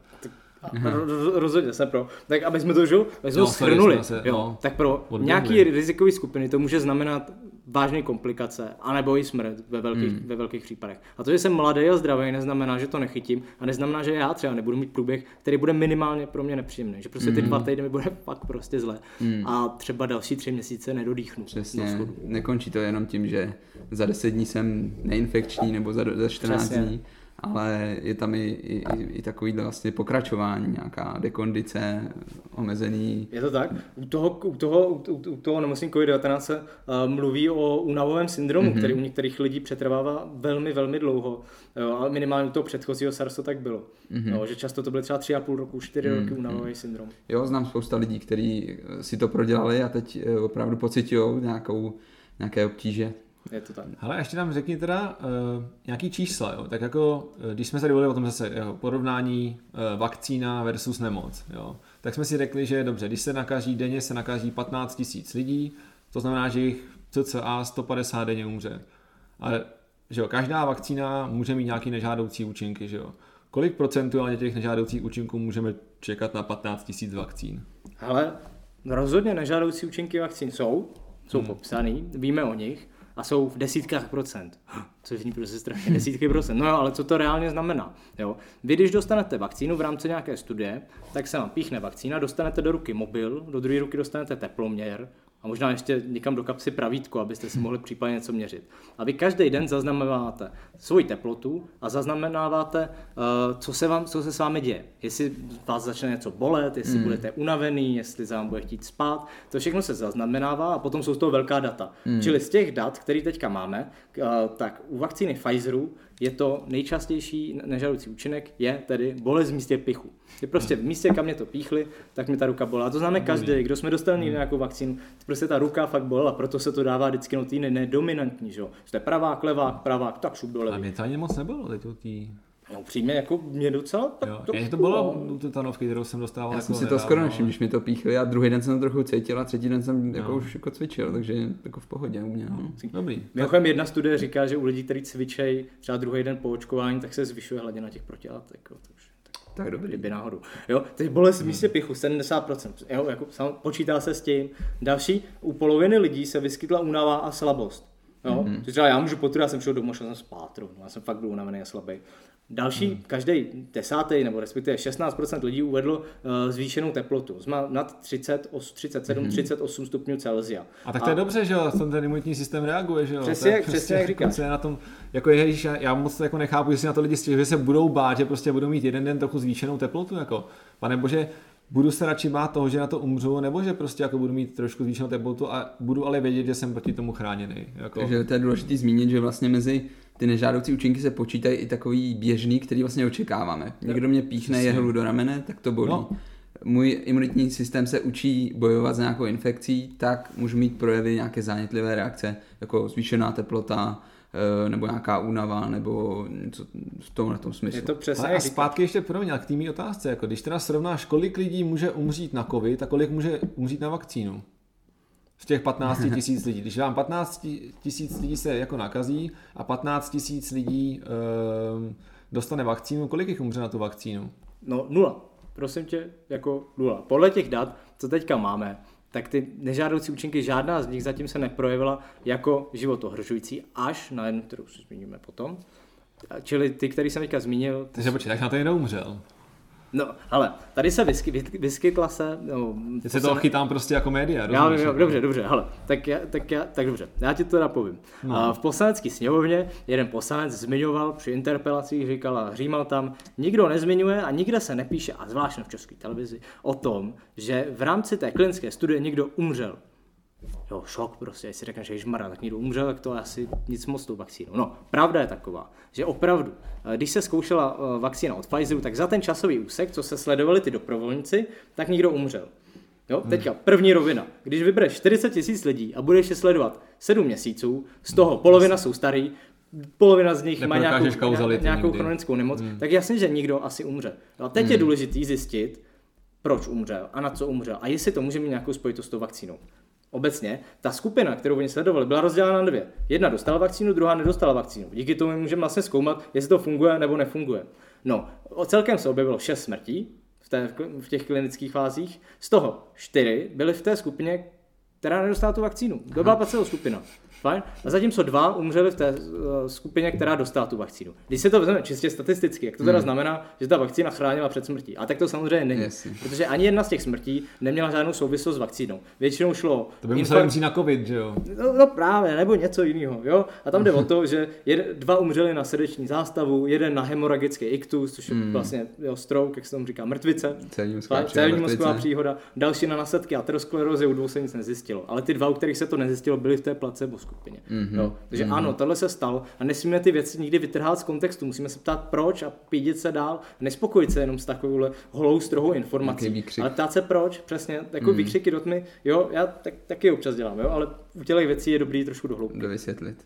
ro- Rozhodně se pro. Tak aby jsme to, jo, aby jsme No, schrnuli, se, jo, no, tak pro odběhli. nějaký rizikové skupiny to může znamenat vážné komplikace, anebo i smrt ve velkých, Hmm. ve velkých případech. A to, že jsem mladý a zdravý, neznamená, že to nechytím a neznamená, že já třeba nebudu mít průběh, který bude minimálně pro mě nepříjemný. Že prostě ty Hmm. dva týdny mi bude fakt prostě zle. A třeba další tři měsíce nedodýchnu. do Přesně, nekončí to jenom tím, že za 10 dní jsem neinfekční nebo za, za 14 Přesně. dní, ale je tam i, i, i, i takovýhle vlastně pokračování, nějaká dekondice, omezený Je to tak? U toho, u toho, u, toho nemocní COVID-19 se uh, mluví o únavovém syndromu, mm-hmm. který u některých lidí přetrvává velmi, velmi dlouho. Jo, a minimálně u toho předchozího SARSu tak bylo. Mm-hmm. Jo, že často to byly třeba 3,5 roku, 4 mm-hmm. roky únavový syndrom. Jo, znám spousta lidí, kteří si to prodělali a teď eh, opravdu pocitují nějakou, nějaké obtíže. Je to tak. Ale ještě nám řekni teda uh, nějaký čísla, jo? tak jako eh, když jsme tady volili o tom zase jo, porovnání uh, vakcína versus nemoc, jo? tak jsme si řekli, že dobře, když se nakazí denně, se nakazí 15 tisíc lidí, to znamená, že jich cca 150 denně umře. Ale že jo, každá vakcína může mít nějaký nežádoucí účinky, že jo. Kolik procentuálně těch nežádoucích účinků můžeme čekat na 15 000 vakcín? Ale rozhodně nežádoucí účinky vakcín jsou, jsou hmm. popsaný, víme o nich a jsou v desítkách procent. Což zní prostě strašně desítky procent. No jo, ale co to reálně znamená? Jo? Vy, když dostanete vakcínu v rámci nějaké studie, tak se vám píchne vakcína, dostanete do ruky mobil, do druhé ruky dostanete teploměr, a možná ještě někam do kapsy pravítko, abyste si mohli případně něco měřit. A vy každý den zaznamenáváte svoji teplotu a zaznamenáváte, uh, co se, vám, co se s vámi děje. Jestli vás začne něco bolet, jestli mm. budete unavený, jestli za vám bude chtít spát. To všechno se zaznamenává a potom jsou z toho velká data. Mm. Čili z těch dat, které teďka máme, uh, tak u vakcíny Pfizeru je to nejčastější nežádoucí účinek, je tedy bolest v místě pichu. Je prostě v místě, kam mě to píchli, tak mi ta ruka bolela. To známe každý, kdo jsme dostali někdy nějakou vakcínu, prostě ta ruka fakt bolela, proto se to dává vždycky no tý nedominantní, že jo. Jste pravák, levák, pravák, tak šup dole. A mě to ani moc nebylo, teď tý... No upřímně, jako mě docela tak jo, to, to bylo u té tanovky, kterou jsem dostával. Já jako jsem si to skoro nevšiml, když mi to píchli a druhý den jsem to trochu cítil a třetí den jsem jako no. už jako cvičil, takže jako v pohodě u mě. No. Dobrý. Mimochodem jedna studie říká, že u lidí, kteří cvičejí třeba druhý den po očkování, tak se zvyšuje hladina těch protilátek. Jako, takže tak dobrý. Kdyby náhodou. Jo, teď bolest v místě pichu, 70%. Jo, jako, sam, počítá se s tím. Další, u poloviny lidí se vyskytla únava a slabost. Jo, mm-hmm. třeba já můžu potvrdit, já jsem šel domů, šel jsem spát, rovnou. já jsem fakt byl unavený a slabý. Další, hmm. každý desátý nebo respektive 16% lidí uvedlo uh, zvýšenou teplotu. Jsme nad 30, 37, hmm. 38 stupňů Celsia. A tak to a... je dobře, že jo, ten imunitní systém reaguje, že jo. Přesně, jak, přesně jak říkáš. Na tom, jako je, já, já moc jako nechápu, jestli na to lidi stěžují, že se budou bát, že prostě budou mít jeden den trochu zvýšenou teplotu, jako. Pane bože, budu se radši bát toho, že na to umřu, nebo že prostě jako budu mít trošku zvýšenou teplotu a budu ale vědět, že jsem proti tomu chráněný. Jako. Takže to je důležité zmínit, že vlastně mezi ty nežádoucí účinky se počítají i takový běžný, který vlastně očekáváme. Někdo mě píchne jehlu do ramene, tak to bolí. No. Můj imunitní systém se učí bojovat s nějakou infekcí, tak můžu mít projevy nějaké zánětlivé reakce, jako zvýšená teplota, eh, nebo nějaká únava, nebo něco v tom na tom smyslu. Je to přesně. a zpátky ještě promiň, k té otázce, jako když teda srovnáš, kolik lidí může umřít na covid a kolik může umřít na vakcínu z těch 15 tisíc lidí. Když vám 15 tisíc lidí se jako nakazí a 15 tisíc lidí e, dostane vakcínu, kolik jich umře na tu vakcínu? No nula. Prosím tě, jako nula. Podle těch dat, co teďka máme, tak ty nežádoucí účinky, žádná z nich zatím se neprojevila jako životohrožující, až na jednu, kterou si zmíníme potom. Čili ty, který jsem teďka zmínil... Takže počkej, tak na to jenom umřel. No, ale tady se vysky, vyskytla se... No, Teď se to chytám prostě jako média, já, jo, dobře, dobře, hele, tak, já, tak, já, tak dobře, já ti to napovím. No. V poslanecké sněmovně jeden poslanec zmiňoval při interpelacích, říkal a hřímal tam, nikdo nezmiňuje a nikde se nepíše, a zvláště v české televizi, o tom, že v rámci té klinické studie někdo umřel jo, šok prostě, jestli řekneš, že ježmara, tak někdo umřel, tak to je asi nic moc tou vakcínou. No, pravda je taková, že opravdu, eh, když se zkoušela eh, vakcína od Pfizeru, tak za ten časový úsek, co se sledovali ty doprovolníci, tak někdo umřel. Jo, hmm. teďka první rovina. Když vybereš 40 tisíc lidí a budeš je sledovat 7 měsíců, z toho polovina jsou starý, polovina z nich má nějakou, nějakou chronickou nemoc, hmm. tak jasně, že nikdo asi umře. A teď hmm. je důležité zjistit, proč umřel a na co umřel a jestli to může mít nějakou spojitost s tou vakcínou obecně, ta skupina, kterou oni sledovali, byla rozdělena na dvě. Jedna dostala vakcínu, druhá nedostala vakcínu. Díky tomu můžeme vlastně zkoumat, jestli to funguje nebo nefunguje. No, celkem se objevilo 6 smrtí v, té, v těch klinických fázích, z toho 4 byly v té skupině, která nedostala tu vakcínu. To byla placebo skupina. Fajn. A zatímco dva umřeli v té uh, skupině, která dostala tu vakcínu. Když se to vezmeme čistě statisticky, jak to teda hmm. znamená, že ta vakcína chránila před smrtí. A tak to samozřejmě není. Yes. Protože ani jedna z těch smrtí neměla žádnou souvislost s vakcínou. Většinou šlo. To by musel infarkt... na COVID, že jo? No, no, právě, nebo něco jiného. Jo? A tam jde o to, že jed, dva umřeli na srdeční zástavu, jeden na hemoragický iktus, což je hmm. vlastně jo, stroke, jak se tomu říká, mrtvice. Cévní mozková příhoda. Další na následky aterosklerózy, u dvou se nic nezjistilo. Ale ty dva, u kterých se to nezjistilo, byly v té placebo skupině. Mm-hmm. Jo. Takže mm-hmm. ano, tohle se stalo a nesmíme ty věci nikdy vytrhat z kontextu. Musíme se ptát proč a pídit se dál. Nespokojit se jenom s takovou holou strohou informací. Ale ptát se proč, přesně, jako mm. výkřiky do tmy. Jo, já tak, taky občas dělám, jo, ale u těch věcí je dobrý trošku dohloubky. Dovysvětlit.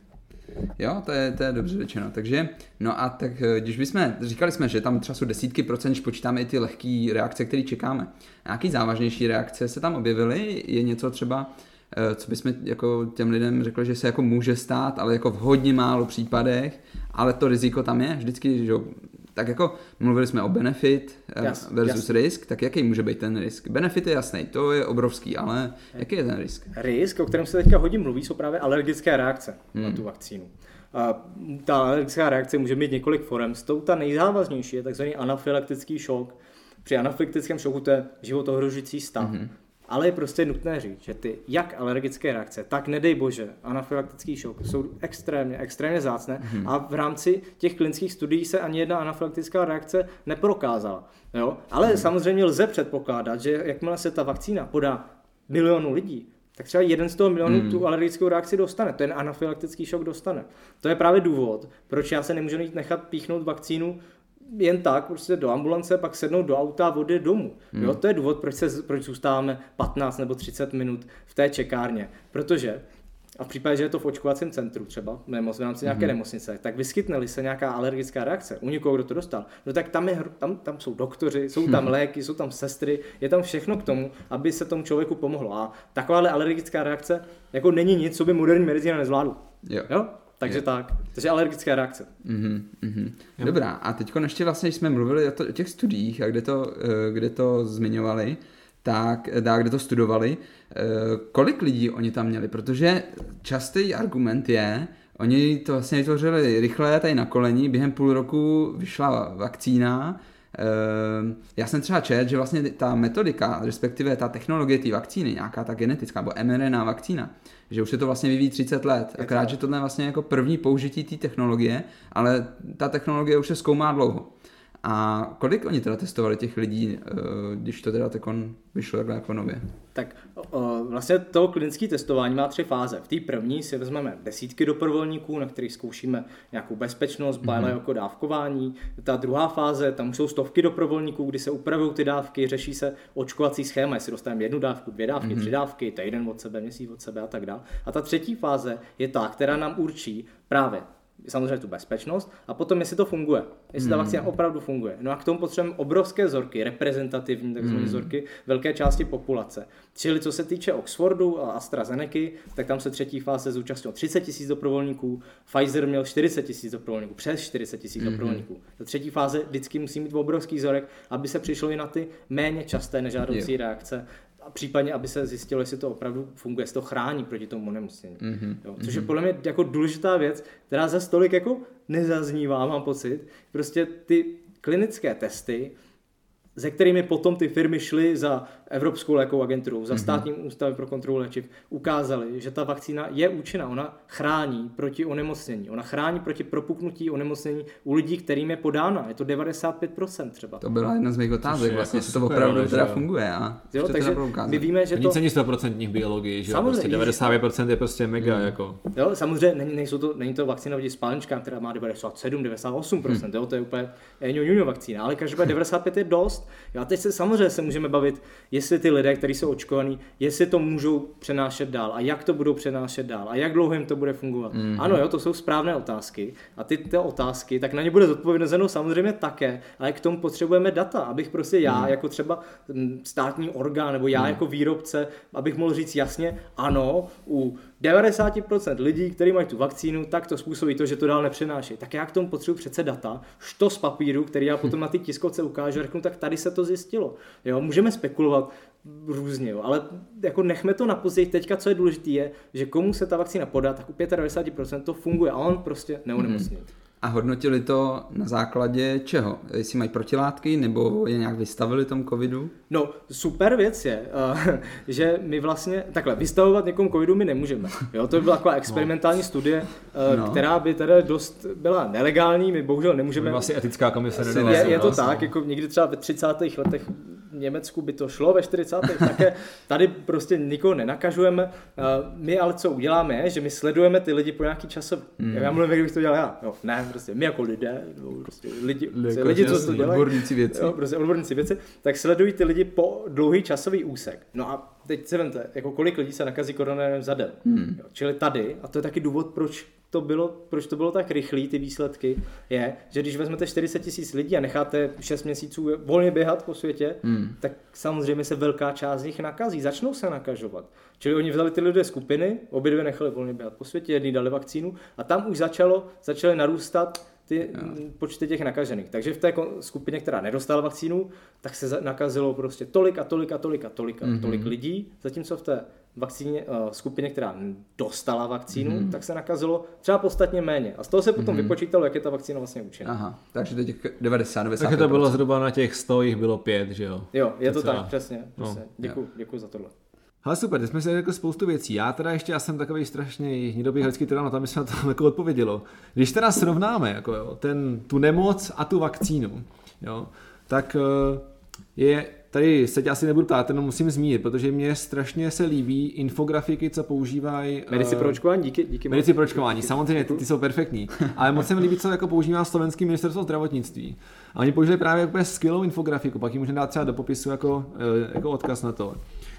Jo, to je, to je dobře řečeno. Takže, no a tak eh, když bychom, říkali jsme, že tam třeba jsou desítky procent, když počítáme i ty lehké reakce, které čekáme. Nějaký závažnější reakce se tam objevily? Je něco třeba co bychom jako těm lidem řekli, že se jako může stát, ale jako v hodně málo případech, ale to riziko tam je vždycky, že tak jako mluvili jsme o benefit yes, eh, versus yes. risk, tak jaký může být ten risk? Benefit je jasný, to je obrovský, ale jaký je ten risk? Risk, o kterém se teďka hodně mluví, jsou právě alergické reakce hmm. na tu vakcínu. A ta alergická reakce může mít několik forem. S tou ta nejzávaznější je takzvaný anafylaktický šok. Při anafylaktickém šoku to je život ohrožující stav. Mm-hmm. Ale je prostě nutné říct, že ty jak alergické reakce, tak nedej bože, anafylaktický šok jsou extrémně, extrémně zácné hmm. a v rámci těch klinických studií se ani jedna anafylaktická reakce neprokázala. Jo? Ale hmm. samozřejmě lze předpokládat, že jakmile se ta vakcína podá milionu lidí, tak třeba jeden z toho milionů hmm. tu alergickou reakci dostane, ten anafylaktický šok dostane. To je právě důvod, proč já se nemůžu nechat píchnout vakcínu jen tak prostě do ambulance, pak sednout do auta a odjet domů. Hmm. Jo, to je důvod, proč, se, proč zůstáváme 15 nebo 30 minut v té čekárně. Protože a v případě, že je to v očkovacím centru třeba, nebo v rámci nějaké mm-hmm. nemocnice, tak vyskytne se nějaká alergická reakce u někoho, kdo to dostal, no tak tam, je, tam, tam jsou doktoři, jsou tam hmm. léky, jsou tam sestry, je tam všechno k tomu, aby se tomu člověku pomohlo. A takováhle alergická reakce jako není nic, co by moderní medicína nezvládla. Jo. jo? Takže je. tak. Takže alergická reakce. Mm-hmm, mm-hmm. Dobrá, a teď ještě vlastně, když jsme mluvili o, to, o těch studiích a kde to, eh, kde to zmiňovali, tak, dá, kde to studovali, eh, kolik lidí oni tam měli, protože častý argument je, oni to vlastně vytvořili rychle tady na kolení, během půl roku vyšla vakcína, eh, já jsem třeba čet, že vlastně ta metodika, respektive ta technologie té vakcíny, nějaká ta genetická, nebo mRNA vakcína, že už se to vlastně vyvíjí 30 let. Akorát, že tohle je vlastně jako první použití té technologie, ale ta technologie už se zkoumá dlouho. A kolik oni teda testovali těch lidí, eh, když to teda tekon vyšlo jako nově? Tak vlastně to klinické testování má tři fáze. V té první si vezmeme desítky dobrovolníků, na kterých zkoušíme nějakou bezpečnost, mm-hmm. jako dávkování. Ta druhá fáze, tam jsou stovky dobrovolníků, kdy se upravují ty dávky, řeší se očkovací schéma, jestli dostaneme jednu dávku, dvě dávky, mm-hmm. tři dávky, týden od sebe, měsíc od sebe a tak dále. A ta třetí fáze je ta, která nám určí právě samozřejmě tu bezpečnost a potom, jestli to funguje, jestli ta hmm. vakcína opravdu funguje. No a k tomu potřebujeme obrovské vzorky, reprezentativní takzvané hmm. vzorky velké části populace. Čili co se týče Oxfordu a AstraZeneca, tak tam se třetí fáze zúčastnilo 30 tisíc dobrovolníků, Pfizer měl 40 tisíc dobrovolníků, přes 40 tisíc hmm. dobrovolníků. Ta třetí fáze vždycky musí mít obrovský vzorek, aby se přišlo i na ty méně časté nežádoucí yeah. reakce a případně, aby se zjistilo, jestli to opravdu funguje, jestli to chrání proti tomu onemocnění. Mm-hmm. Jo, což je mhm. podle mě jako důležitá věc, která za stolik jako nezaznívá, mám pocit. Prostě ty klinické testy se kterými potom ty firmy šly za Evropskou lékovou agenturou, za mhm. státním mm-hmm. ústavem pro kontrolu léčiv, ukázali, že ta vakcína je účinná. Ona chrání proti onemocnění. Ona chrání proti propuknutí onemocnění u lidí, kterým je podána. Je to 95% třeba. To byla jedna z mých otázek, vlastně, jestli to opravdu teda funguje. A jo, takže my víme, že to... Nic není 100% biologii, že samozřejmě, prostě 99% je prostě mega mm. jako. Jo, samozřejmě není, nejsou to, není to vakcína proti spálničkám, která má 97, 98%, mm. jo, to je úplně ňu, vakcína, ale každopádně 95 je dost. Jo, a teď se samozřejmě se můžeme bavit, jestli ty lidé, kteří jsou očkovaní, jestli to můžou přenášet dál a jak to budou přenášet dál a jak dlouho jim to bude fungovat. Mm-hmm. Ano, jo, to jsou správné otázky a ty, ty otázky, tak na ně bude zodpovězeno samozřejmě také, ale k tomu potřebujeme data, abych prostě já, mm. jako třeba mm, státní orgán nebo já mm. jako výrobce, abych mohl říct jasně, ano, u 90% lidí, kteří mají tu vakcínu, tak to způsobí to, že to dál nepřenáší. Tak já k tomu potřebuji přece data, što z papíru, který já potom na ty tiskovce ukážu řeknu, tak tady se to zjistilo. Jo, můžeme spekulovat různě, jo, ale jako nechme to na později. Teďka, co je důležité, je, že komu se ta vakcína podá, tak u 95% to funguje a on prostě neonemocní. Hmm. A hodnotili to na základě čeho? Jestli mají protilátky nebo je nějak vystavili tomu covidu? No, super věc je, uh, že my vlastně, takhle, vystavovat někomu covidu my nemůžeme. Jo, to by byla taková experimentální no. studie, uh, no. která by teda dost byla nelegální, my bohužel nemůžeme. To by vlastně etická komise Je, je to vlastně. tak, jako někdy třeba ve 30. letech Německu by to šlo ve 40. také. Tady prostě nikoho nenakažujeme. My ale co uděláme je, že my sledujeme ty lidi po nějaký čas. Hmm. Já mluvím, jak bych to dělal já. Jo, ne, prostě my jako lidé, prostě lidi, prostě lidi co to dělají. Odborníci věci. Jo, prostě odborníci věci, tak sledují ty lidi po dlouhý časový úsek. No a teď se vemte, jako kolik lidí se nakazí koronavirem za den. Hmm. Jo, čili tady, a to je taky důvod, proč to bylo, proč to bylo tak rychlý, ty výsledky, je, že když vezmete 40 tisíc lidí a necháte 6 měsíců volně běhat po světě, hmm. tak samozřejmě se velká část z nich nakazí, začnou se nakažovat. Čili oni vzali ty lidé skupiny, obě dvě nechali volně běhat po světě, jedni dali vakcínu a tam už začalo, začaly narůstat ty ja. počty těch nakažených. Takže v té skupině, která nedostala vakcínu, tak se nakazilo prostě tolik a tolik a tolik a tolik a mm-hmm. tolik lidí, zatímco v té vakcíně, uh, skupině, která dostala vakcínu, mm-hmm. tak se nakazilo třeba podstatně méně. A z toho se potom mm-hmm. vypočítalo, jak je ta vakcína vlastně účinná. Aha, takže to těch 90, 90. Takže to bylo zhruba na těch 100, jich bylo 5, že jo? Jo, je to, to tak, přesně. přesně. No, děkuji, děkuji za tohle. Ale super, jsme si řekli spoustu věcí. Já teda ještě, já jsem takový strašně někdo vždycky teda na to, aby se na to jako odpovědělo. Když teda srovnáme jako jo, ten, tu nemoc a tu vakcínu, jo, tak eh, je, tady se tě asi nebudu ptát, jenom musím zmínit, protože mě strašně se líbí infografiky, co používají. Eh, medici pro očkování, díky, díky. Medici pro očkování, samozřejmě, ty, ty, jsou perfektní. Ale moc se mi líbí, co jako používá slovenský ministerstvo zdravotnictví. A oni použili právě úplně skvělou infografiku, pak ji můžeme dát třeba do popisu jako, eh, jako odkaz na to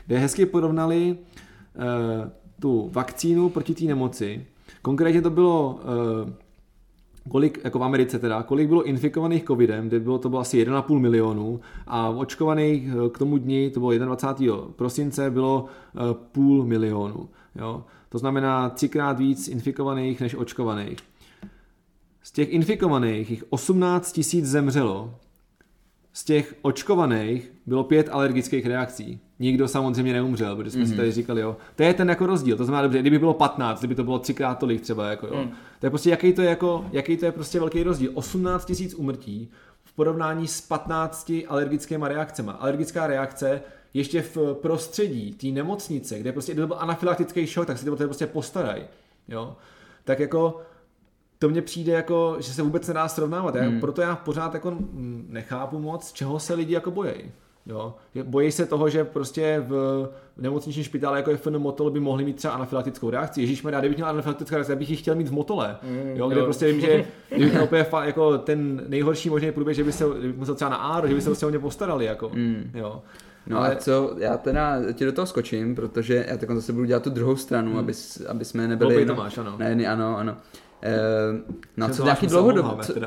kde hezky porovnali uh, tu vakcínu proti té nemoci. Konkrétně to bylo uh, kolik, jako v Americe teda, kolik bylo infikovaných covidem, kde bylo, to bylo asi 1,5 milionu a očkovaných eh, k tomu dni, to bylo 21. prosince, bylo půl milionu. Jo? To znamená třikrát víc infikovaných než očkovaných. Z těch infikovaných jich 18 tisíc zemřelo, z těch očkovaných bylo pět alergických reakcí. Nikdo samozřejmě neumřel, protože jsme mm-hmm. si mhm. tady říkali, jo. To je ten jako rozdíl. To znamená, dobře, kdyby bylo 15, kdyby to bylo třikrát tolik třeba, jako jo. Mm. To je prostě, jaký to je, jako, jaký to je prostě velký rozdíl. 18 tisíc umrtí v porovnání s 15 alergickými reakcemi. Alergická reakce ještě v prostředí té nemocnice, kde prostě kdyby byl anafylaktický šok, tak si to prostě postarají. Jo? Tak jako to mně přijde jako, že se vůbec nedá srovnávat. Já, hmm. Proto já pořád jako nechápu moc, čeho se lidi jako bojí. Jo? Bojí se toho, že prostě v nemocničním špitále, jako je FN Motol, by mohli mít třeba anafylaktickou reakci. Ježíš mi kdybych měl anafylaktickou reakci, bych ji chtěl mít v Motole. Mm, jo, kde jo. prostě vím, že kdybych měl úplně jako ten nejhorší možný průběh, že by se musel třeba na Aro, že by se prostě o ně postarali. Jako. Mm. Jo. No ale... a co, já teda ti do toho skočím, protože já tak zase budu dělat tu druhou stranu, hmm. aby, aby jsme nebyli... Obě to máš, ano. Ne, ano, ano. Uh, no co nějaký dlouhodobé... Co,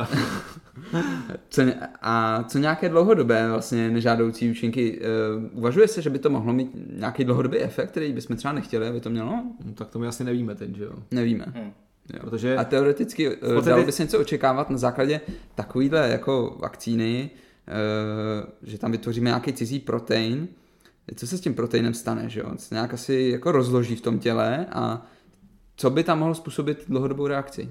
co, a co nějaké dlouhodobé vlastně nežádoucí účinky? Uh, uvažuje se, že by to mohlo mít nějaký dlouhodobý efekt, který bychom třeba nechtěli, aby to mělo? No, tak to my asi nevíme teď, že jo? Nevíme. Hmm. Jo. Protože a teoreticky uh, podstatě... dalo by se něco očekávat na základě takovýhle jako vakcíny, uh, že tam vytvoříme nějaký cizí protein, co se s tím proteinem stane, že jo? Se nějak asi jako rozloží v tom těle a co by tam mohlo způsobit dlouhodobou reakci?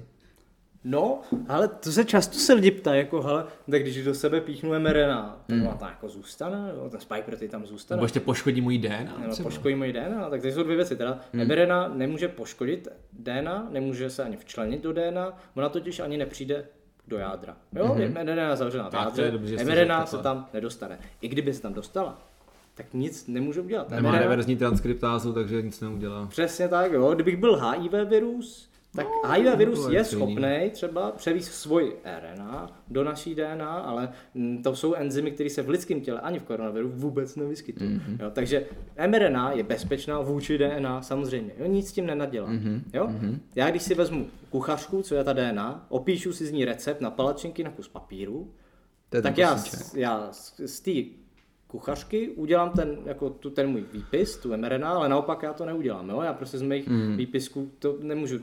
No, ale to se často se lidi ptají, jako hele, tak když do sebe píchnu mRNA, tak hmm. tam jako zůstane, jo, ten spike protein tam zůstane. Nebo ještě poškodí můj DNA. Nebo poškodí můj DNA, tak to jsou dvě věci. Teda hmm. mRNA nemůže poškodit DNA, nemůže se ani včlenit do DNA, ona totiž ani nepřijde do jádra. Jo, mm-hmm. mRNA je zavřená v jádře, mRNA se tam nedostane. I kdyby se tam dostala, tak nic nemůžu udělat. Nemá mRNA... reverzní transkriptázu, takže nic neudělá. Přesně tak, jo. Kdybych byl HIV virus, tak no, HIV virus je schopný třeba převíst svůj RNA do naší DNA, ale to jsou enzymy, které se v lidském těle ani v koronaviru vůbec nevyskytují. Mm-hmm. Jo, takže mRNA je bezpečná vůči DNA samozřejmě. Jo, nic s tím nenadělá. Mm-hmm. Jo? Mm-hmm. Já když si vezmu kuchařku, co je ta DNA, opíšu si z ní recept na palačinky na kus papíru, tak já, já z té kuchařky, udělám ten, jako tu, ten můj výpis, tu mRNA, ale naopak já to neudělám. Jo? Já prostě z mých mm. výpisků to nemůžu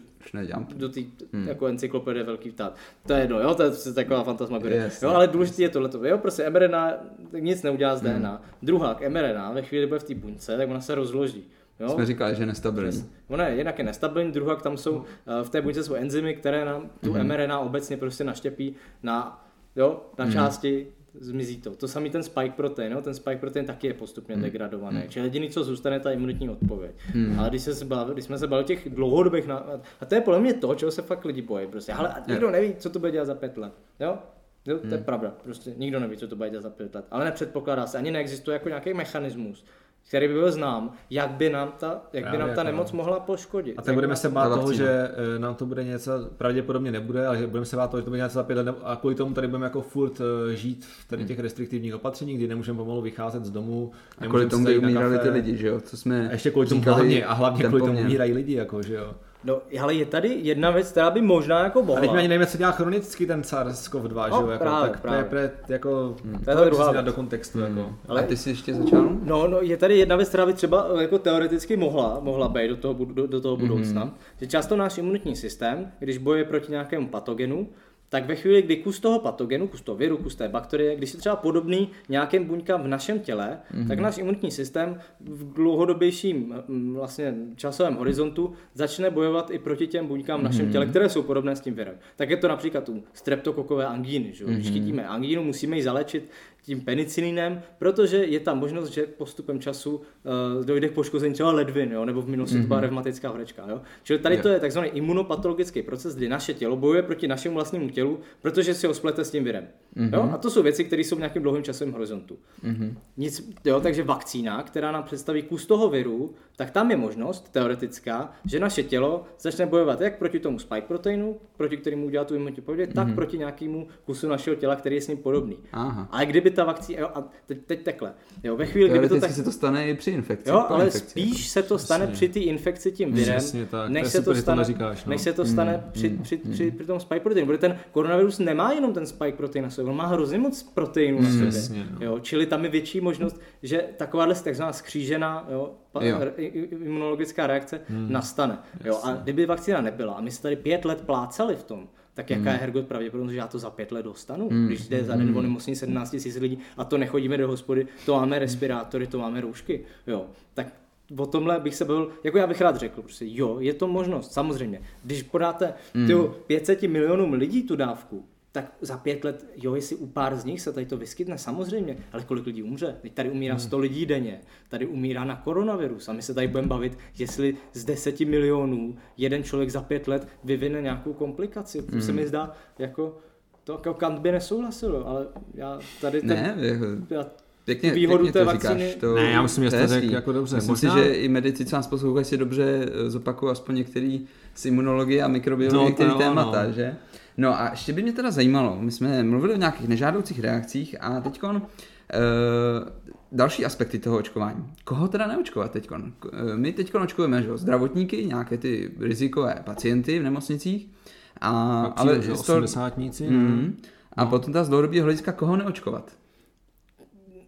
do té mm. jako encyklopedie velký vtát. To je jedno, jo? to je taková fantasmagorie. Yes, jo, ale důležité je tohle. Jo, prostě mRNA nic neudělá z DNA. Mm. Druhá, mRNA ve chvíli, kdy bude v té buňce, tak ona se rozloží. Jo? Jsme říkali, že je nestabilní. Ona je jednak je nestabilní, druhá tam jsou, eh, v té buňce jsou enzymy, které nám tu mm. mRNA obecně prostě naštěpí na, jo, na mm. části zmizí to. To samý ten spike protein, no? ten spike protein taky je postupně hmm. degradovaný. Hmm. Čili jediný, co zůstane, je ta imunitní odpověď. Hmm. Ale když, se bavili, když jsme se bavili o těch dlouhodobých, na... a to je podle mě to, čeho se fakt lidi bojí. Prostě, ale nikdo neví, co to bude dělat za pět let. Jo? Jo, to je hmm. pravda, prostě nikdo neví, co to bude dělat za pět let. Ale nepředpokládá se, ani neexistuje jako nějaký mechanismus, který by byl znám, jak by nám ta, jak by nám ta nemoc mohla poškodit. A tak budeme by se bát toho, že eh, nám to bude něco, pravděpodobně nebude, ale že budeme se bát toho, že to bude něco za pět let a kvůli tomu tady budeme jako furt eh, žít v tady těch restriktivních opatřeních, kdy nemůžeme pomalu vycházet z domu. A kvůli tomu, na umírali ty lidi, že jo? Co jsme A ještě kvůli tomu hlavně, a hlavně kvůli tomu umírají lidi, jako, že jo. No, ale je tady jedna věc, která by možná jako A mohla. teď mi ani nevíme, co dělá chronicky ten SARS-CoV-2, že jo, No, jako, právě, tak právě. to je pre, jako, To je to ta je druhá věc. do kontextu, jako. Ale ty jsi ještě začal? No, no, je tady jedna věc, která by třeba eh, jako teoreticky mohla, mohla být do toho, bud- do, do Mhm. toho budoucna, mm-hmm. že často náš imunitní systém, když bojuje proti nějakému patogenu, tak ve chvíli, kdy kus toho patogenu, kus toho viru, kus té bakterie, když je třeba podobný nějakým buňkám v našem těle, mm-hmm. tak náš imunitní systém v dlouhodobějším mm, vlastně časovém horizontu začne bojovat i proti těm buňkám v našem těle, které jsou podobné s tím virem. Tak je to například u streptokokové angíny. Že? Když chytíme angínu, musíme ji zalečit tím penicilinem, protože je tam možnost, že postupem času uh, dojde k poškození třeba ledvin, jo? nebo v minulosti mm-hmm. to byla revmatická horečka. Jo? Čili tady Jo. to je takzvaný imunopatologický proces, kdy naše tělo bojuje proti našemu vlastnímu tělu, protože si ho splete s tím virem. Mm-hmm. Jo? A to jsou věci, které jsou v nějakém dlouhém časovém horizontu. Mm-hmm. Nic, jo, takže vakcína, která nám představí kus toho viru, tak tam je možnost teoretická, že naše tělo začne bojovat jak proti tomu spike proteinu, proti kterému udělá tu imunitní mm-hmm. tak proti nějakému kusu našeho těla, který je s ním podobný. Aha. Ale kdyby ta vakcína, jo, a teď, teď takhle, jo, ve chvíli, kdyby to tak, se to stane i při infekci. jo, ale infekci. spíš se to stane při té infekci tím virem, Přesně tak, než se to super, že to stane, neříkáš, no. než se to stane při, při, při, při, tom spike proteinu, protože ten koronavirus nemá jenom ten spike protein na sobě, on má hrozně moc proteinů na sobě, Přesně, no. jo, čili tam je větší možnost, že takováhle takzvaná skřížená jo, Jo. imunologická reakce nastane. Jo, a kdyby vakcína nebyla a my se tady pět let plácali v tom, tak jaká je Hergot pravděpodobnost, že já to za pět let dostanu, když jde za den o nemocní 17 000 lidí a to nechodíme do hospody, to máme respirátory, to máme roušky, jo, tak o tomhle bych se bavil, jako já bych rád řekl, prostě jo, je to možnost, samozřejmě. Když podáte mm. 500 milionům lidí tu dávku, tak za pět let, jo, jestli u pár z nich se tady to vyskytne, samozřejmě, ale kolik lidí umře? Teď tady umírá 100 lidí denně, tady umírá na koronavirus a my se tady budeme bavit, jestli z 10 milionů jeden člověk za pět let vyvine nějakou komplikaci. To se mi zdá, jako, to jako Kant by nesouhlasil, ale já tady ten, Ne, já, pěkně, výhodu pěkně té to říkáš. vakcíny- To, Ne, já myslím, že to jste řekl jako dobře. Myslím Možná- si, že i medici, co nás poslouchají, si dobře eh, zopakují aspoň některý z imunologie a mikrobiologie No, to některý jo, témata, no. že? No a ještě by mě teda zajímalo, my jsme mluvili o nějakých nežádoucích reakcích a teďkon uh, další aspekty toho očkování. Koho teda neočkovat teďkon? K- eh, My teďkon očkujeme že? jo, zdravotníky, nějaké ty rizikové pacienty v nemocnicích, a, Ale ale že z toho- 80 Mm, a potom ta z dlouhodobého hlediska, koho neočkovat?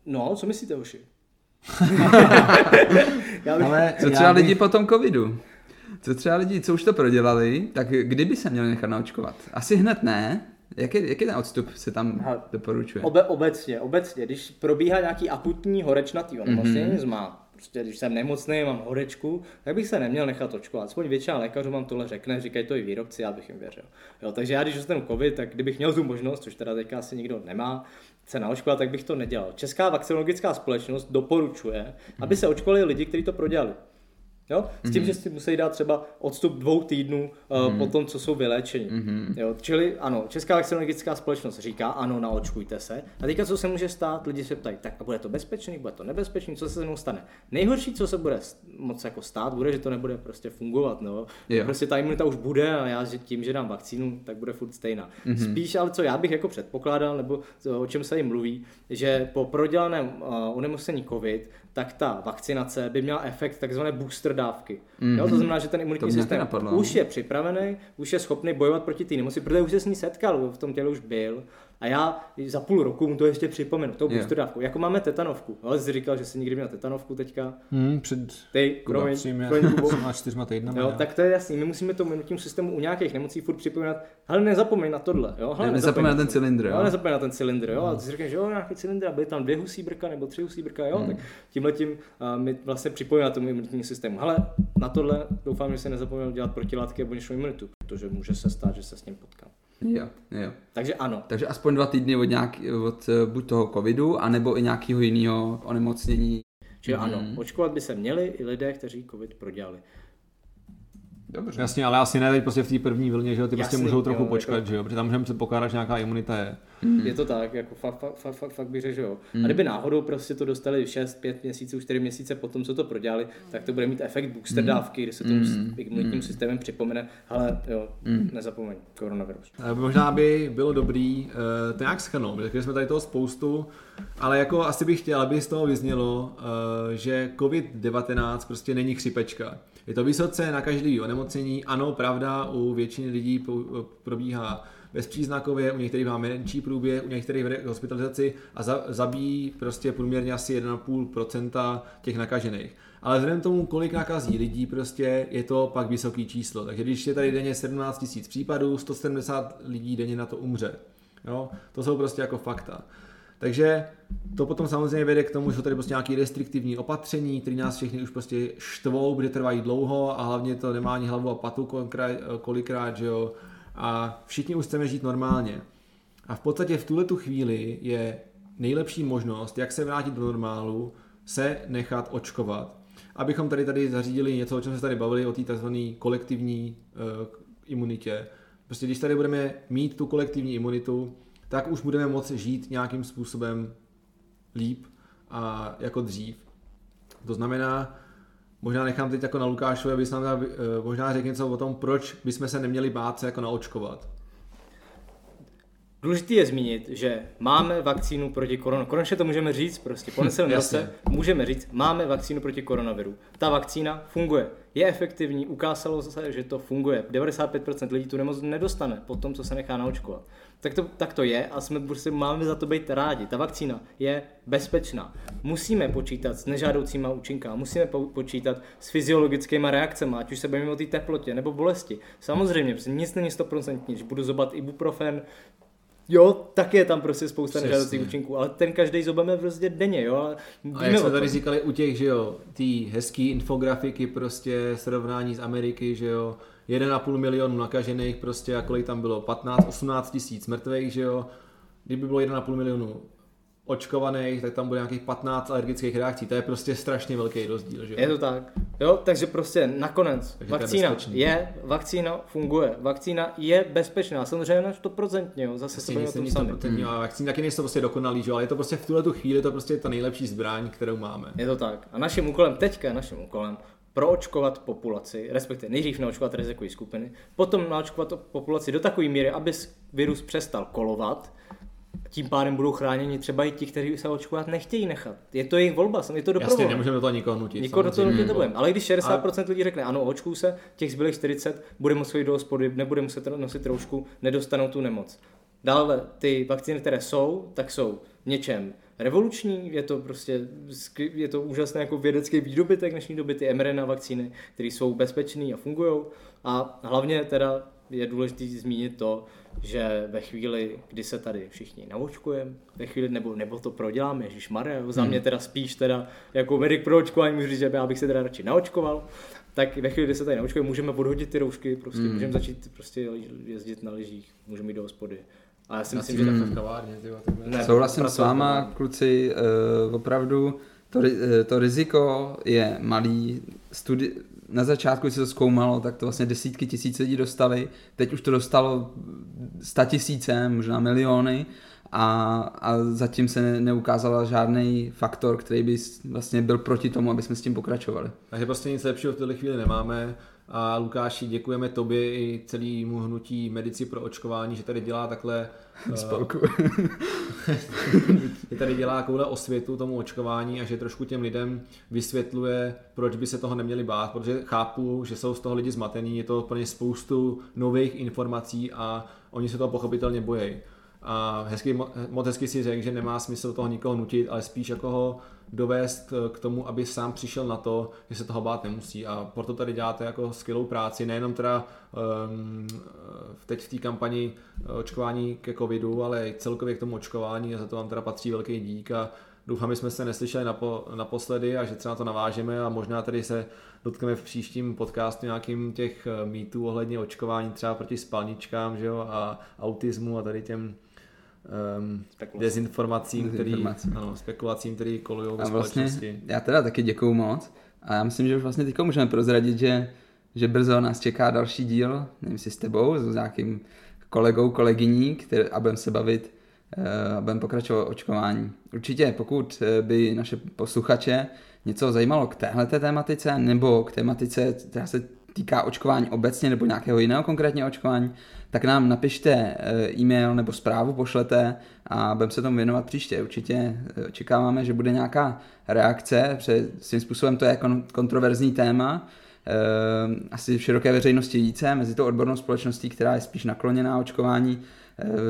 no, co myslíte, Oši? já bych, Ale Co já třeba bych- lidi po tom covidu? Co třeba lidi, co už to prodělali, tak kdyby se měli nechat naočkovat? Asi hned ne. Jaký, jaký ten odstup se tam Hele, doporučuje? Obe, obecně, obecně, když probíhá nějaký akutní horečnatý onemocnění, mm-hmm. má, prostě když jsem nemocný, mám horečku, tak bych se neměl nechat očkovat. Aspoň většina lékařů vám tohle řekne, říkají to i výrobci, já bych jim věřil. Jo, takže já, když dostanu covid, tak kdybych měl tu možnost, což teda teďka asi nikdo nemá, se naočkovat, tak bych to nedělal. Česká vakcinologická společnost doporučuje, aby se očkovali lidi, kteří to prodělali. Jo? S tím, mm-hmm. že si musí dát třeba odstup dvou týdnů uh, mm-hmm. po tom, co jsou vyléčeni. Mm-hmm. Jo? Čili ano, Česká vakcinologická společnost říká, ano, naočkujte se. A teďka, co se může stát, lidi se ptají, tak a bude to bezpečný, bude to nebezpečný, co se se mnou stane? Nejhorší, co se bude moc jako stát, bude, že to nebude prostě fungovat. No? Jo. Prostě ta imunita už bude a já že tím, že dám vakcínu, tak bude furt stejná. Mm-hmm. Spíš ale co já bych jako předpokládal, nebo o čem se jim mluví, že po prodělaném uh, onemocnění COVID, tak ta vakcinace by měla efekt takzvané booster dávky. Mm-hmm. Jo, to znamená, že ten imunitní systém napadlo, no. už je připravený, už je schopný bojovat proti té nemoci, protože už se s ní setkal, v tom těle už byl. A já za půl roku mu to ještě připomenu, tou booster dávku. Jako máme tetanovku. Ale jsi říkal, že jsi nikdy měl tetanovku teďka. Hmm, před Ty, Kubo. třema, čtyřma týdnama. Jo, tak to je jasný. My musíme tomu imunitnímu systému u nějakých nemocí furt připomínat, ale nezapomeň na tohle. Jo? Hele, Ne, nezapomeň na ten cylindr, jo? Jo, nezapomeň na ten cylindr, jo. A ty si řekneš, že jo, nějaký cylindr, a byly tam dvě husí brka nebo tři husí brka, jo. Tak tímhle tím uh, my vlastně připojíme tomu imunitnímu systému. Ale na tohle doufám, že se nezapomněl dělat protilátky a buněčnou imunitu, protože může se stát, že se s ním potkám. Jo, jo. Takže ano. Takže aspoň dva týdny od, nějak, od eh, buď toho covidu, anebo i nějakého jiného onemocnění. Čili ano, očkovat by se měli i lidé, kteří covid prodělali. Dobře. Jasně, ale asi ne teď prostě v té první vlně, že jo, ty prostě můžou trochu jo, počkat, jako- že jo, protože tam můžeme předpokládat, že nějaká imunita je. Mm. Je to tak, jako fakt, fakt, fakt, fakt, fakt bych řekl, že jo. Mm. A kdyby náhodou prostě to dostali 6, 5 měsíců, 4 měsíce po tom, co to prodělali, tak to bude mít efekt booster mm. dávky, kdy se tomu mm. imunitním mm. systémem připomene, ale jo, mm. nezapomeň, koronavirus. Možná by bylo dobrý uh, to nějak schrnout, protože jsme tady toho spoustu, ale jako asi bych chtěl, aby z toho vyznělo, uh, že COVID-19 prostě není chřipečka. Je to vysoce na každý onemocnění, ano, pravda, u většiny lidí probíhá bezpříznakově, u některých má menší průběh, u některých vede hospitalizaci a za, zabíjí prostě průměrně asi 1,5% těch nakažených. Ale vzhledem tomu, kolik nakazí lidí, prostě je to pak vysoký číslo. Takže když je tady denně 17 000 případů, 170 lidí denně na to umře. Jo? To jsou prostě jako fakta. Takže to potom samozřejmě vede k tomu, že jsou tady prostě nějaké restriktivní opatření, které nás všechny už prostě štvou, bude trvají dlouho a hlavně to nemá ani hlavu a patu kolikrát, že jo a všichni už chceme žít normálně. A v podstatě v tuhle tu chvíli je nejlepší možnost, jak se vrátit do normálu, se nechat očkovat. Abychom tady tady zařídili něco, o čem se tady bavili, o té tzv. kolektivní uh, imunitě. Prostě když tady budeme mít tu kolektivní imunitu, tak už budeme moci žít nějakým způsobem líp a jako dřív. To znamená, Možná nechám teď jako na Lukášovi, aby nám uh, možná řekl něco o tom, proč bychom se neměli bát se jako naočkovat. Důležité je zmínit, že máme vakcínu proti koronaviru. Konečně to můžeme říct, prostě poneseme se, můžeme říct, máme vakcínu proti koronaviru. Ta vakcína funguje, je efektivní, ukázalo se, že to funguje. 95% lidí tu nemoc nedostane po tom, co se nechá naočkovat. Tak to, tak to je a jsme, prostě máme za to být rádi. Ta vakcína je bezpečná. Musíme počítat s nežádoucíma účinkami, musíme po, počítat s fyziologickými reakcemi, ať už se bavíme o té teplotě nebo bolesti. Samozřejmě, nic není 100%, když budu zobat ibuprofen, Jo, tak je tam prostě spousta nežádoucích účinků, ale ten každý zobeme prostě denně, jo. A, a jak jsme tady říkali u těch, že jo, ty hezký infografiky prostě srovnání z Ameriky, že jo, 1,5 milionu nakažených prostě a kolik tam bylo, 15, 18 tisíc mrtvých, že jo, kdyby bylo 1,5 milionu očkovaných, tak tam bude nějakých 15 alergických reakcí. To je prostě strašně velký rozdíl. Že? Je to tak. Jo, takže prostě nakonec takže vakcína je, je, vakcína funguje, vakcína je bezpečná, samozřejmě na 100%, jo, zase se bavíme o tom sami. Hmm. A vakcíny taky nejsou prostě dokonalý, že? ale je to prostě v tuhle tu chvíli to prostě ta nejlepší zbraň, kterou máme. Je to tak. A naším úkolem teďka, naším úkolem proočkovat populaci, respektive nejdřív naočkovat rizikové skupiny, potom naočkovat populaci do takové míry, aby virus přestal kolovat, tím pádem budou chráněni třeba i ti, kteří se očkovat nechtějí nechat. Je to jejich volba, je to dobrovolné. Jasně, nemůžeme do toho nikoho nutit. Nikoho do toho nutit nebudeme. Ale když 60% lidí řekne ano, očkuju se, těch zbylých 40 bude muset jít do hospody, nebude muset nosit roušku, nedostanou tu nemoc. Dále ty vakcíny, které jsou, tak jsou v něčem revoluční, je to prostě je to úžasné jako vědecký výdobytek dnešní doby, ty mRNA vakcíny, které jsou bezpečné a fungují. A hlavně teda je důležité zmínit to, že ve chvíli, kdy se tady všichni naočkujeme, ve chvíli, nebo, nebo to proděláme, Ježíš Maria, za mě hmm. teda spíš teda jako medic pro očkování můžu říct, že já bych se teda radši naočkoval, tak ve chvíli, kdy se tady naočkujeme, můžeme odhodit ty roušky, prostě mm. můžeme začít prostě jezdit na lyžích, můžeme jít do hospody. A já si myslím, že takhle v kavárně. Ne, Souhlasím s váma, kluci, uh, opravdu to, eh, to riziko je malý. Studi- na začátku, když se to zkoumalo, tak to vlastně desítky tisíc lidí dostali, teď už to dostalo sta tisíce, možná miliony a, a zatím se neukázala žádný faktor, který by vlastně byl proti tomu, aby jsme s tím pokračovali. Takže prostě nic lepšího v této chvíli nemáme. A Lukáši, děkujeme tobě i celému hnutí Medici pro očkování, že tady dělá takhle Spolku. že tady dělá takovou osvětu tomu očkování a že trošku těm lidem vysvětluje, proč by se toho neměli bát, protože chápu, že jsou z toho lidi zmatení, je to plně spoustu nových informací a oni se toho pochopitelně bojí. A hezky, moc hezky si řekl, že nemá smysl toho nikoho nutit, ale spíš jako ho dovést k tomu, aby sám přišel na to, že se toho bát nemusí. A proto tady děláte jako skvělou práci, nejenom teda um, teď v té kampani očkování ke covidu, ale i celkově k tomu očkování a za to vám teda patří velký dík a doufám, že jsme se neslyšeli napo, naposledy a že třeba to navážeme a možná tady se dotkneme v příštím podcastu nějakým těch eh, mýtů ohledně očkování třeba proti spalničkám že jo, a autismu a tady těm um, dezinformacím, který, ano, spekulacím, který kolují ve vlastně společnosti. Já teda taky děkuju moc a já myslím, že už vlastně teďka můžeme prozradit, že, že brzo nás čeká další díl, nevím si s tebou, s nějakým kolegou, kolegyní, který, a budeme se bavit a budeme pokračovat očkování. Určitě, pokud eh, by naše posluchače něco zajímalo k téhleté tématice nebo k tématice, která se týká očkování obecně nebo nějakého jiného konkrétně očkování, tak nám napište e-mail nebo zprávu pošlete a budeme se tomu věnovat příště. Určitě očekáváme, že bude nějaká reakce, protože svým způsobem to je kontroverzní téma, asi v široké veřejnosti více, mezi tou odbornou společností, která je spíš nakloněná očkování,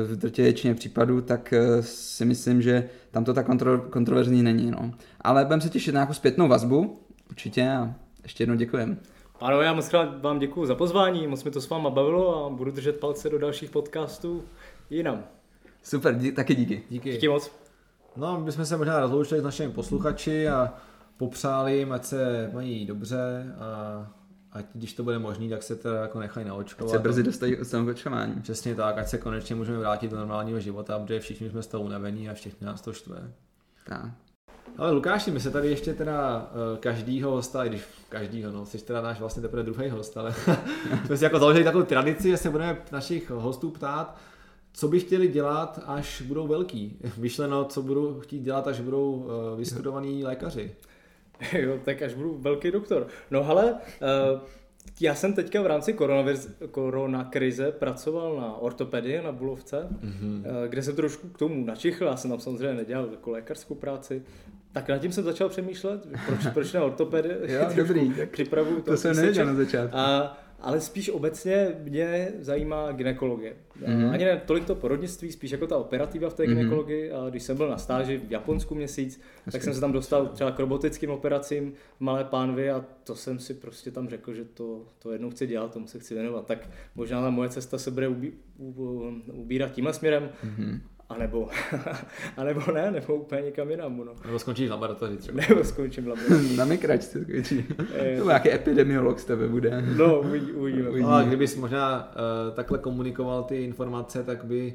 v drtě většině případů, tak si myslím, že tam to tak kontro, kontroverzní není. No. Ale budeme se těšit na nějakou zpětnou vazbu, určitě a ještě jednou děkujem. Ano, já moc krát vám děkuji za pozvání, moc mi to s váma bavilo a budu držet palce do dalších podcastů jinam. Super, dí, taky díky. Díky. Díky moc. No, my jsme se možná rozloučili s našimi posluchači a popřáli jim, ať se mají dobře a ať když to bude možné, tak se teda jako nechají naočkovat. Ať se brzy dostají od očkování. Přesně tak, ať se konečně můžeme vrátit do normálního života, protože všichni jsme z toho unavení a všichni nás to štve. Tak. Ale Lukáši, my se tady ještě teda uh, každýho hosta, i když každýho, no, jsi teda náš vlastně teprve druhý host, ale jsme si jako založili takovou tradici, že se budeme našich hostů ptát, co by chtěli dělat, až budou velký. Vyšleno, co budou chtít dělat, až budou uh, vystudovaní lékaři. jo, tak až budu velký doktor. No ale uh, já jsem teďka v rámci korona krize pracoval na ortopedii na Bulovce, mm-hmm. kde jsem trošku k tomu načichl, já jsem tam samozřejmě nedělal jako lékařskou práci, tak nad tím jsem začal přemýšlet, proč, proč na ortopedii. jo, dobrý. Připravuju to. To jsem nevěděl na začátku. A ale spíš obecně mě zajímá ginekologie. Mm-hmm. Ani ne tolik to porodnictví, spíš jako ta operativa v té mm-hmm. gynekologii. A když jsem byl na stáži v Japonsku měsíc, Jasně. tak jsem se tam dostal třeba k robotickým operacím v Malé pánvi a to jsem si prostě tam řekl, že to, to jednou chci dělat, tomu se chci věnovat. Tak možná ta moje cesta se bude ubí, ubírat tímhle směrem. Mm-hmm. A nebo, a nebo ne, nebo úplně někam jinam. No. Nebo skončíš v laboratoři třeba. Nebo skončím v laboratoři. Na mikračce skončí. to nějaký epidemiolog z tebe bude. No, uvidíme. Uvidí. A kdybys možná uh, takhle komunikoval ty informace, tak by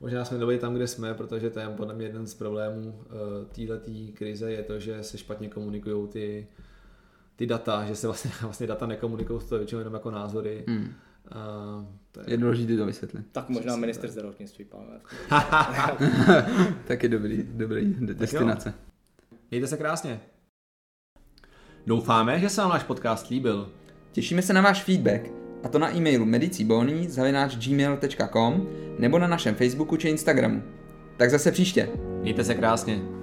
možná jsme nebyli tam, kde jsme, protože to je podle mě jeden z problémů uh, této krize je to, že se špatně komunikují ty, ty data, že se vlastně, vlastně data nekomunikují, to většinou jenom jako názory. Hmm. Uh, to je... je důležité to vysvětlit. Tak možná minister zdravotnictví, pane. Taky dobrý, dobrý destinace. Mějte se krásně. Doufáme, že se vám náš podcast líbil. Těšíme se na váš feedback, a to na e-mailu medicibony nebo na našem Facebooku či Instagramu. Tak zase příště. Mějte se krásně.